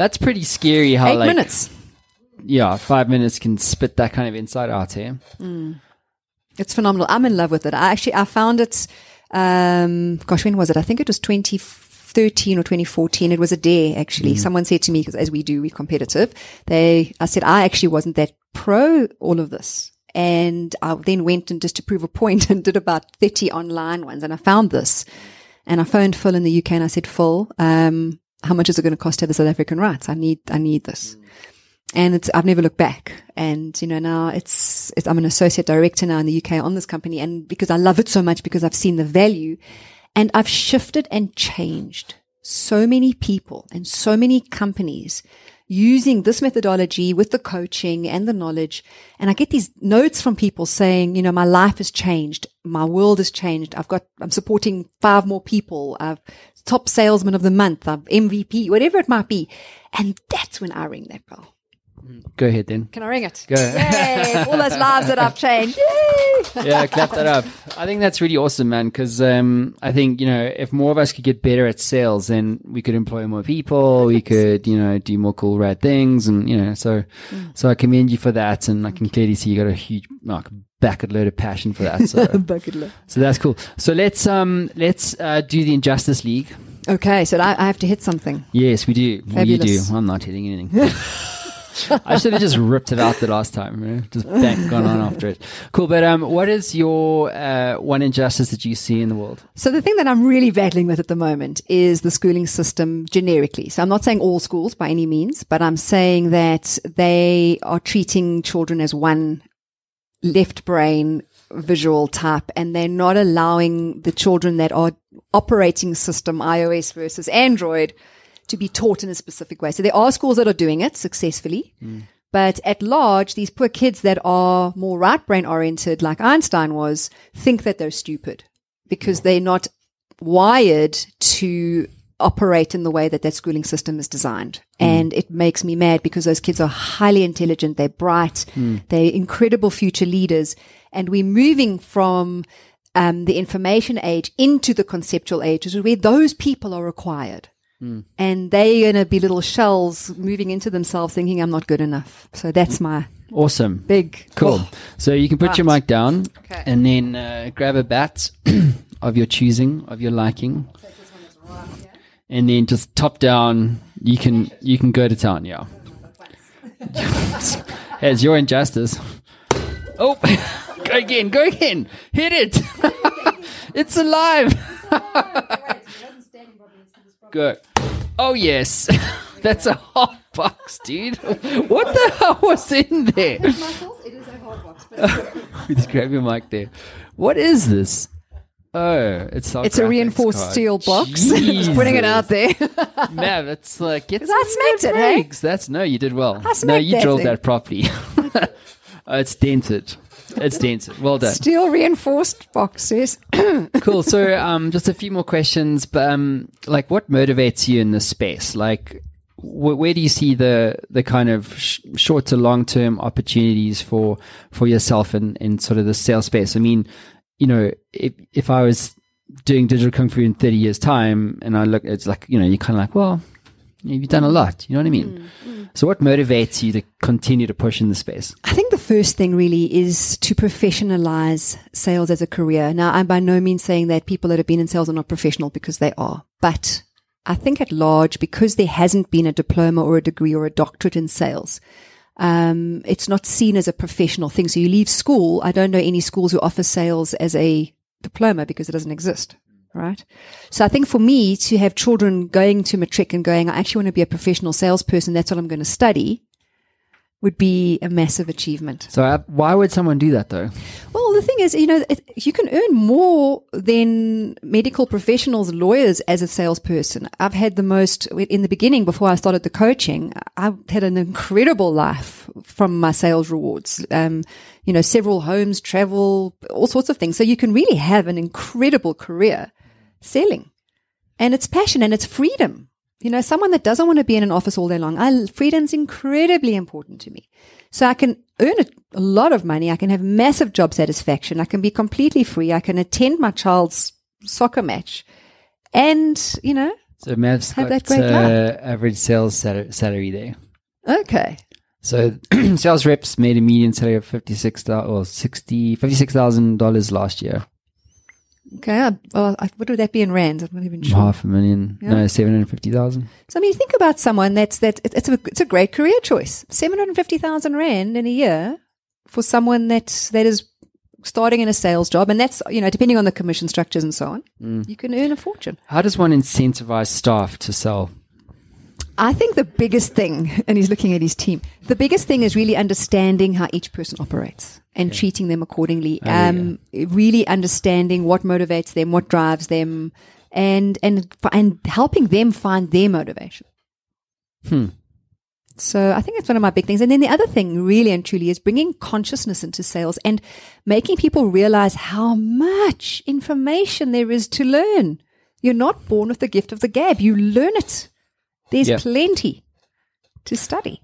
Speaker 3: That's pretty scary. How
Speaker 1: Eight
Speaker 3: like
Speaker 1: minutes.
Speaker 3: yeah, five minutes can spit that kind of insight out here.
Speaker 1: It's phenomenal. I'm in love with it. I actually I found it. Um, gosh, when was it? I think it was 2013 or 2014. It was a day actually. Someone said to me because as we do, we're competitive. They, I said I actually wasn't that pro all of this. And I then went and just to prove a point and did about 30 online ones. And I found this and I phoned Phil in the UK and I said, Phil, um, how much is it going to cost to have the South African rights? I need, I need this. And it's, I've never looked back. And, you know, now it's, it's, I'm an associate director now in the UK on this company. And because I love it so much, because I've seen the value and I've shifted and changed so many people and so many companies using this methodology with the coaching and the knowledge. And I get these notes from people saying, you know, my life has changed. My world has changed. I've got, I'm supporting five more people. I've top salesman of the month. MVP, whatever it might be. And that's when I ring that bell.
Speaker 3: Go ahead then.
Speaker 1: Can I ring it?
Speaker 3: Go.
Speaker 1: Yay! All those lives that I've changed. Yay!
Speaker 3: yeah, clap that up. I think that's really awesome, man. Because um, I think you know, if more of us could get better at sales, then we could employ more people. We could, you know, do more cool, rad things, and you know, so so I commend you for that, and I can clearly see you got a huge, like, bucket load of passion for that. So,
Speaker 1: Bucket list.
Speaker 3: so that's cool. So let's um let's uh, do the Injustice League.
Speaker 1: Okay, so I, I have to hit something.
Speaker 3: Yes, we do. Well, you do. I'm not hitting anything. I should have just ripped it out the last time. Just bang, gone on after it. Cool. But um, what is your uh, one injustice that you see in the world?
Speaker 1: So the thing that I'm really battling with at the moment is the schooling system generically. So I'm not saying all schools by any means, but I'm saying that they are treating children as one left brain visual type and they're not allowing the children that are operating system iOS versus Android to be taught in a specific way. So there are schools that are doing it successfully. But at large, these poor kids that are more right brain oriented, like Einstein was, think that they're stupid because they're not wired to operate in the way that that schooling system is designed. And it makes me mad because those kids are highly intelligent. They're bright. They're incredible future leaders. And we're moving from um, the information age into the conceptual age, which is where those people are required. And they're going to be little shells moving into themselves thinking, I'm not good enough. So that's my
Speaker 3: Awesome.
Speaker 1: big.
Speaker 3: Cool.
Speaker 1: Oh,
Speaker 3: So you can put your mic down
Speaker 1: Okay.
Speaker 3: and then uh, grab a bat of your choosing, of your liking. And then just top down, you can you can go to town. Yeah, it's your injustice. Oh, go again, go again, hit it! it's alive. Good. Oh yes, that's a hot box, dude. What the hell was in there?
Speaker 1: It is a hard box, but
Speaker 3: Just grab your mic there. What is this? Oh, it's
Speaker 1: it's a reinforced
Speaker 3: card.
Speaker 1: steel box. Just putting it out there.
Speaker 3: no, that's like get
Speaker 1: I
Speaker 3: some
Speaker 1: smacked
Speaker 3: good
Speaker 1: it, hey?
Speaker 3: breaks. That's no, you did well.
Speaker 1: I
Speaker 3: no,
Speaker 1: smacked
Speaker 3: you
Speaker 1: that
Speaker 3: drilled
Speaker 1: thing.
Speaker 3: that properly. oh, it's dented. It's dented. Well done.
Speaker 1: steel reinforced boxes.
Speaker 3: cool. So, um, just a few more questions. But um, like, what motivates you in this space? Like, wh- where do you see the the kind of sh- short to long term opportunities for for yourself in in sort of the sales space? I mean, you know, if if I was doing digital kung fu in 30 years time and I look, it's like, you know, you're kind of like, well, you've done a lot. You know what I mean? So what motivates you to continue to push in the space?
Speaker 1: I think the first thing really is to professionalize sales as a career. Now, I'm by no means saying that people that have been in sales are not professional because they are, but I think at large, because there hasn't been a diploma or a degree or a doctorate in sales, um, it's not seen as a professional thing. So you leave school. I don't know any schools who offer sales as a diploma because it doesn't exist. Right. So I think for me to have children going to matric and going, I actually want to be a professional salesperson. That's what I'm going to study would be a massive achievement.
Speaker 3: So uh, why would someone do that though?
Speaker 1: Well, the thing is, you know, it, you can earn more than medical professionals, lawyers as a salesperson. I've had the most, in the beginning, before I started the coaching, I had an incredible life from my sales rewards. Um, you know, several homes, travel, all sorts of things. So you can really have an incredible career selling. And it's passion and it's freedom. You know, someone that doesn't want to be in an office all day long, I, freedom's incredibly important to me. So I can earn a, a lot of money. I can have massive job satisfaction. I can be completely free. I can attend my child's soccer match. And, you know,
Speaker 3: So Mav's
Speaker 1: Have
Speaker 3: got
Speaker 1: that great
Speaker 3: uh, average sales sal- salary there.
Speaker 1: okay.
Speaker 3: So sales reps made a median salary of fifty six thousand or sixty fifty six thousand dollars last year.
Speaker 1: Okay. Well, what would that be in rands? I'm not even sure.
Speaker 3: Half a million.
Speaker 1: Yeah.
Speaker 3: No, seven hundred fifty thousand.
Speaker 1: So, I mean, think about someone that's, that, it's a, it's a great career choice. 750,000 Rand in a year for someone that, that is starting in a sales job. And that's, you know, depending on the commission structures and so on, mm. you can earn a fortune.
Speaker 3: How does one incentivize staff to sell?
Speaker 1: I think the biggest thing, and he's looking at his team, the biggest thing is really understanding how each person operates and treating them accordingly.
Speaker 3: yeah.
Speaker 1: um, Really understanding what motivates them, what drives them, and and and helping them find their motivation.
Speaker 3: Hmm.
Speaker 1: So I think that's one of my big things. And then the other thing, really and truly, is bringing consciousness into sales and making people realize how much information there is to learn. You're not born with the gift of the gab. You learn it. There's
Speaker 3: Yeah.
Speaker 1: plenty to study.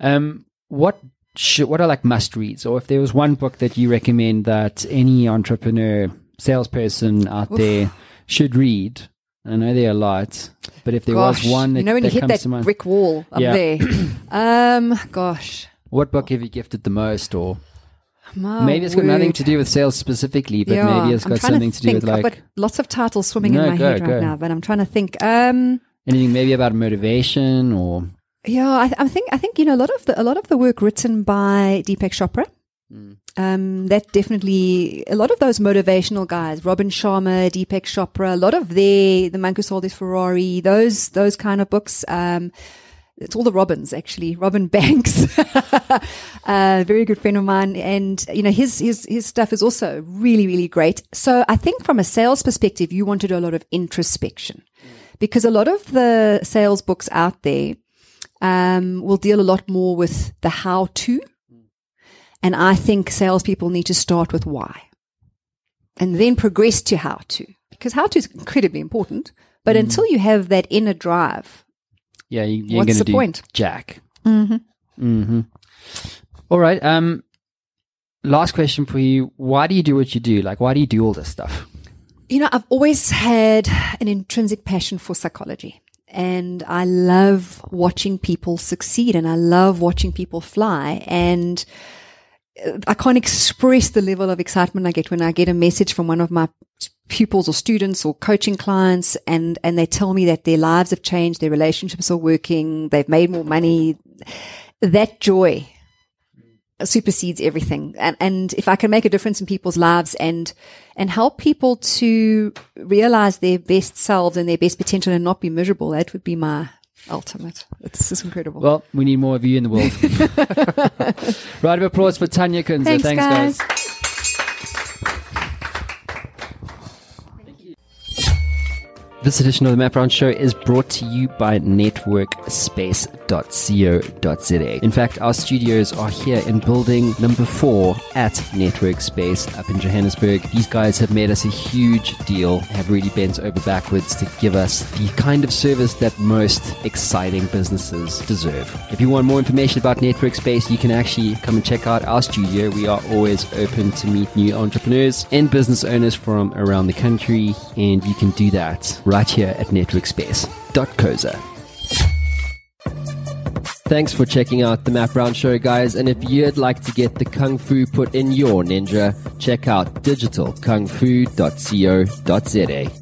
Speaker 3: Um, what should, what are like must reads, or if there was one book that you recommend that any entrepreneur, salesperson out there should read? I know there are a lot, but if there
Speaker 1: Gosh,
Speaker 3: was one that,
Speaker 1: you know when
Speaker 3: that
Speaker 1: you hit that
Speaker 3: mind,
Speaker 1: brick wall up
Speaker 3: Yeah.
Speaker 1: there. um, gosh,
Speaker 3: what book have you gifted the most, or
Speaker 1: my
Speaker 3: maybe it's got nothing to do with sales specifically, but
Speaker 1: Yeah,
Speaker 3: maybe it's got something to, do
Speaker 1: think.
Speaker 3: with like
Speaker 1: lots of titles swimming
Speaker 3: No,
Speaker 1: in my
Speaker 3: go,
Speaker 1: head right
Speaker 3: go.
Speaker 1: now, but I'm trying to think. Um,
Speaker 3: anything maybe about motivation or
Speaker 1: yeah, I, I think I think you know a lot of the a lot of the work written by Deepak Chopra. Um, that definitely a lot of those motivational guys, Robin Sharma, Deepak Chopra, a lot of their the man who sold his Ferrari, those those kind of books. Um, it's all the Robins actually. Robin Banks, a very good friend of mine, and you know his his his stuff is also really really great. So I think from a sales perspective, you want to do a lot of introspection because a lot of the sales books out there um, will deal a lot more with the how to, and I think salespeople need to start with why, and then progress to how to because how to is incredibly important. But until you have that inner drive,
Speaker 3: yeah, you, you're
Speaker 1: What's the point?
Speaker 3: Jack.
Speaker 1: mm-hmm.
Speaker 3: Mm-hmm. All right. Um, last question for you: Why do you do what you do? Like, why do you do all this stuff?
Speaker 1: You know, I've always had an intrinsic passion for psychology. And I love watching people succeed and I love watching people fly. And I can't express the level of excitement I get when I get a message from one of my pupils or students or coaching clients and, and they tell me that their lives have changed, their relationships are working, they've made more money. That joy supersedes everything. And, and if I can make a difference in people's lives and, and help people to realize their best selves and their best potential and not be miserable, that would be my ultimate. It's just incredible.
Speaker 3: Well, we need more of you in the world. Round of applause for Tanya Kunze.
Speaker 1: Thanks,
Speaker 3: guys.
Speaker 1: guys.
Speaker 3: This edition of the Map Round Show is brought to you by networkspace.co.za. In fact, our studios are here in building number four at Network Space up in Johannesburg. These guys have made us a huge deal, have really bent over backwards to give us the kind of service that most exciting businesses deserve. If you want more information about Network Space, you can actually come and check out our studio. We are always open to meet new entrepreneurs and business owners from around the country, and you can do that right here at networkspace.coza. Thanks for checking out the Map Round Show, guys. And if you'd like to get the Kung Fu put in your ninja, check out digitalkungfu.co.za.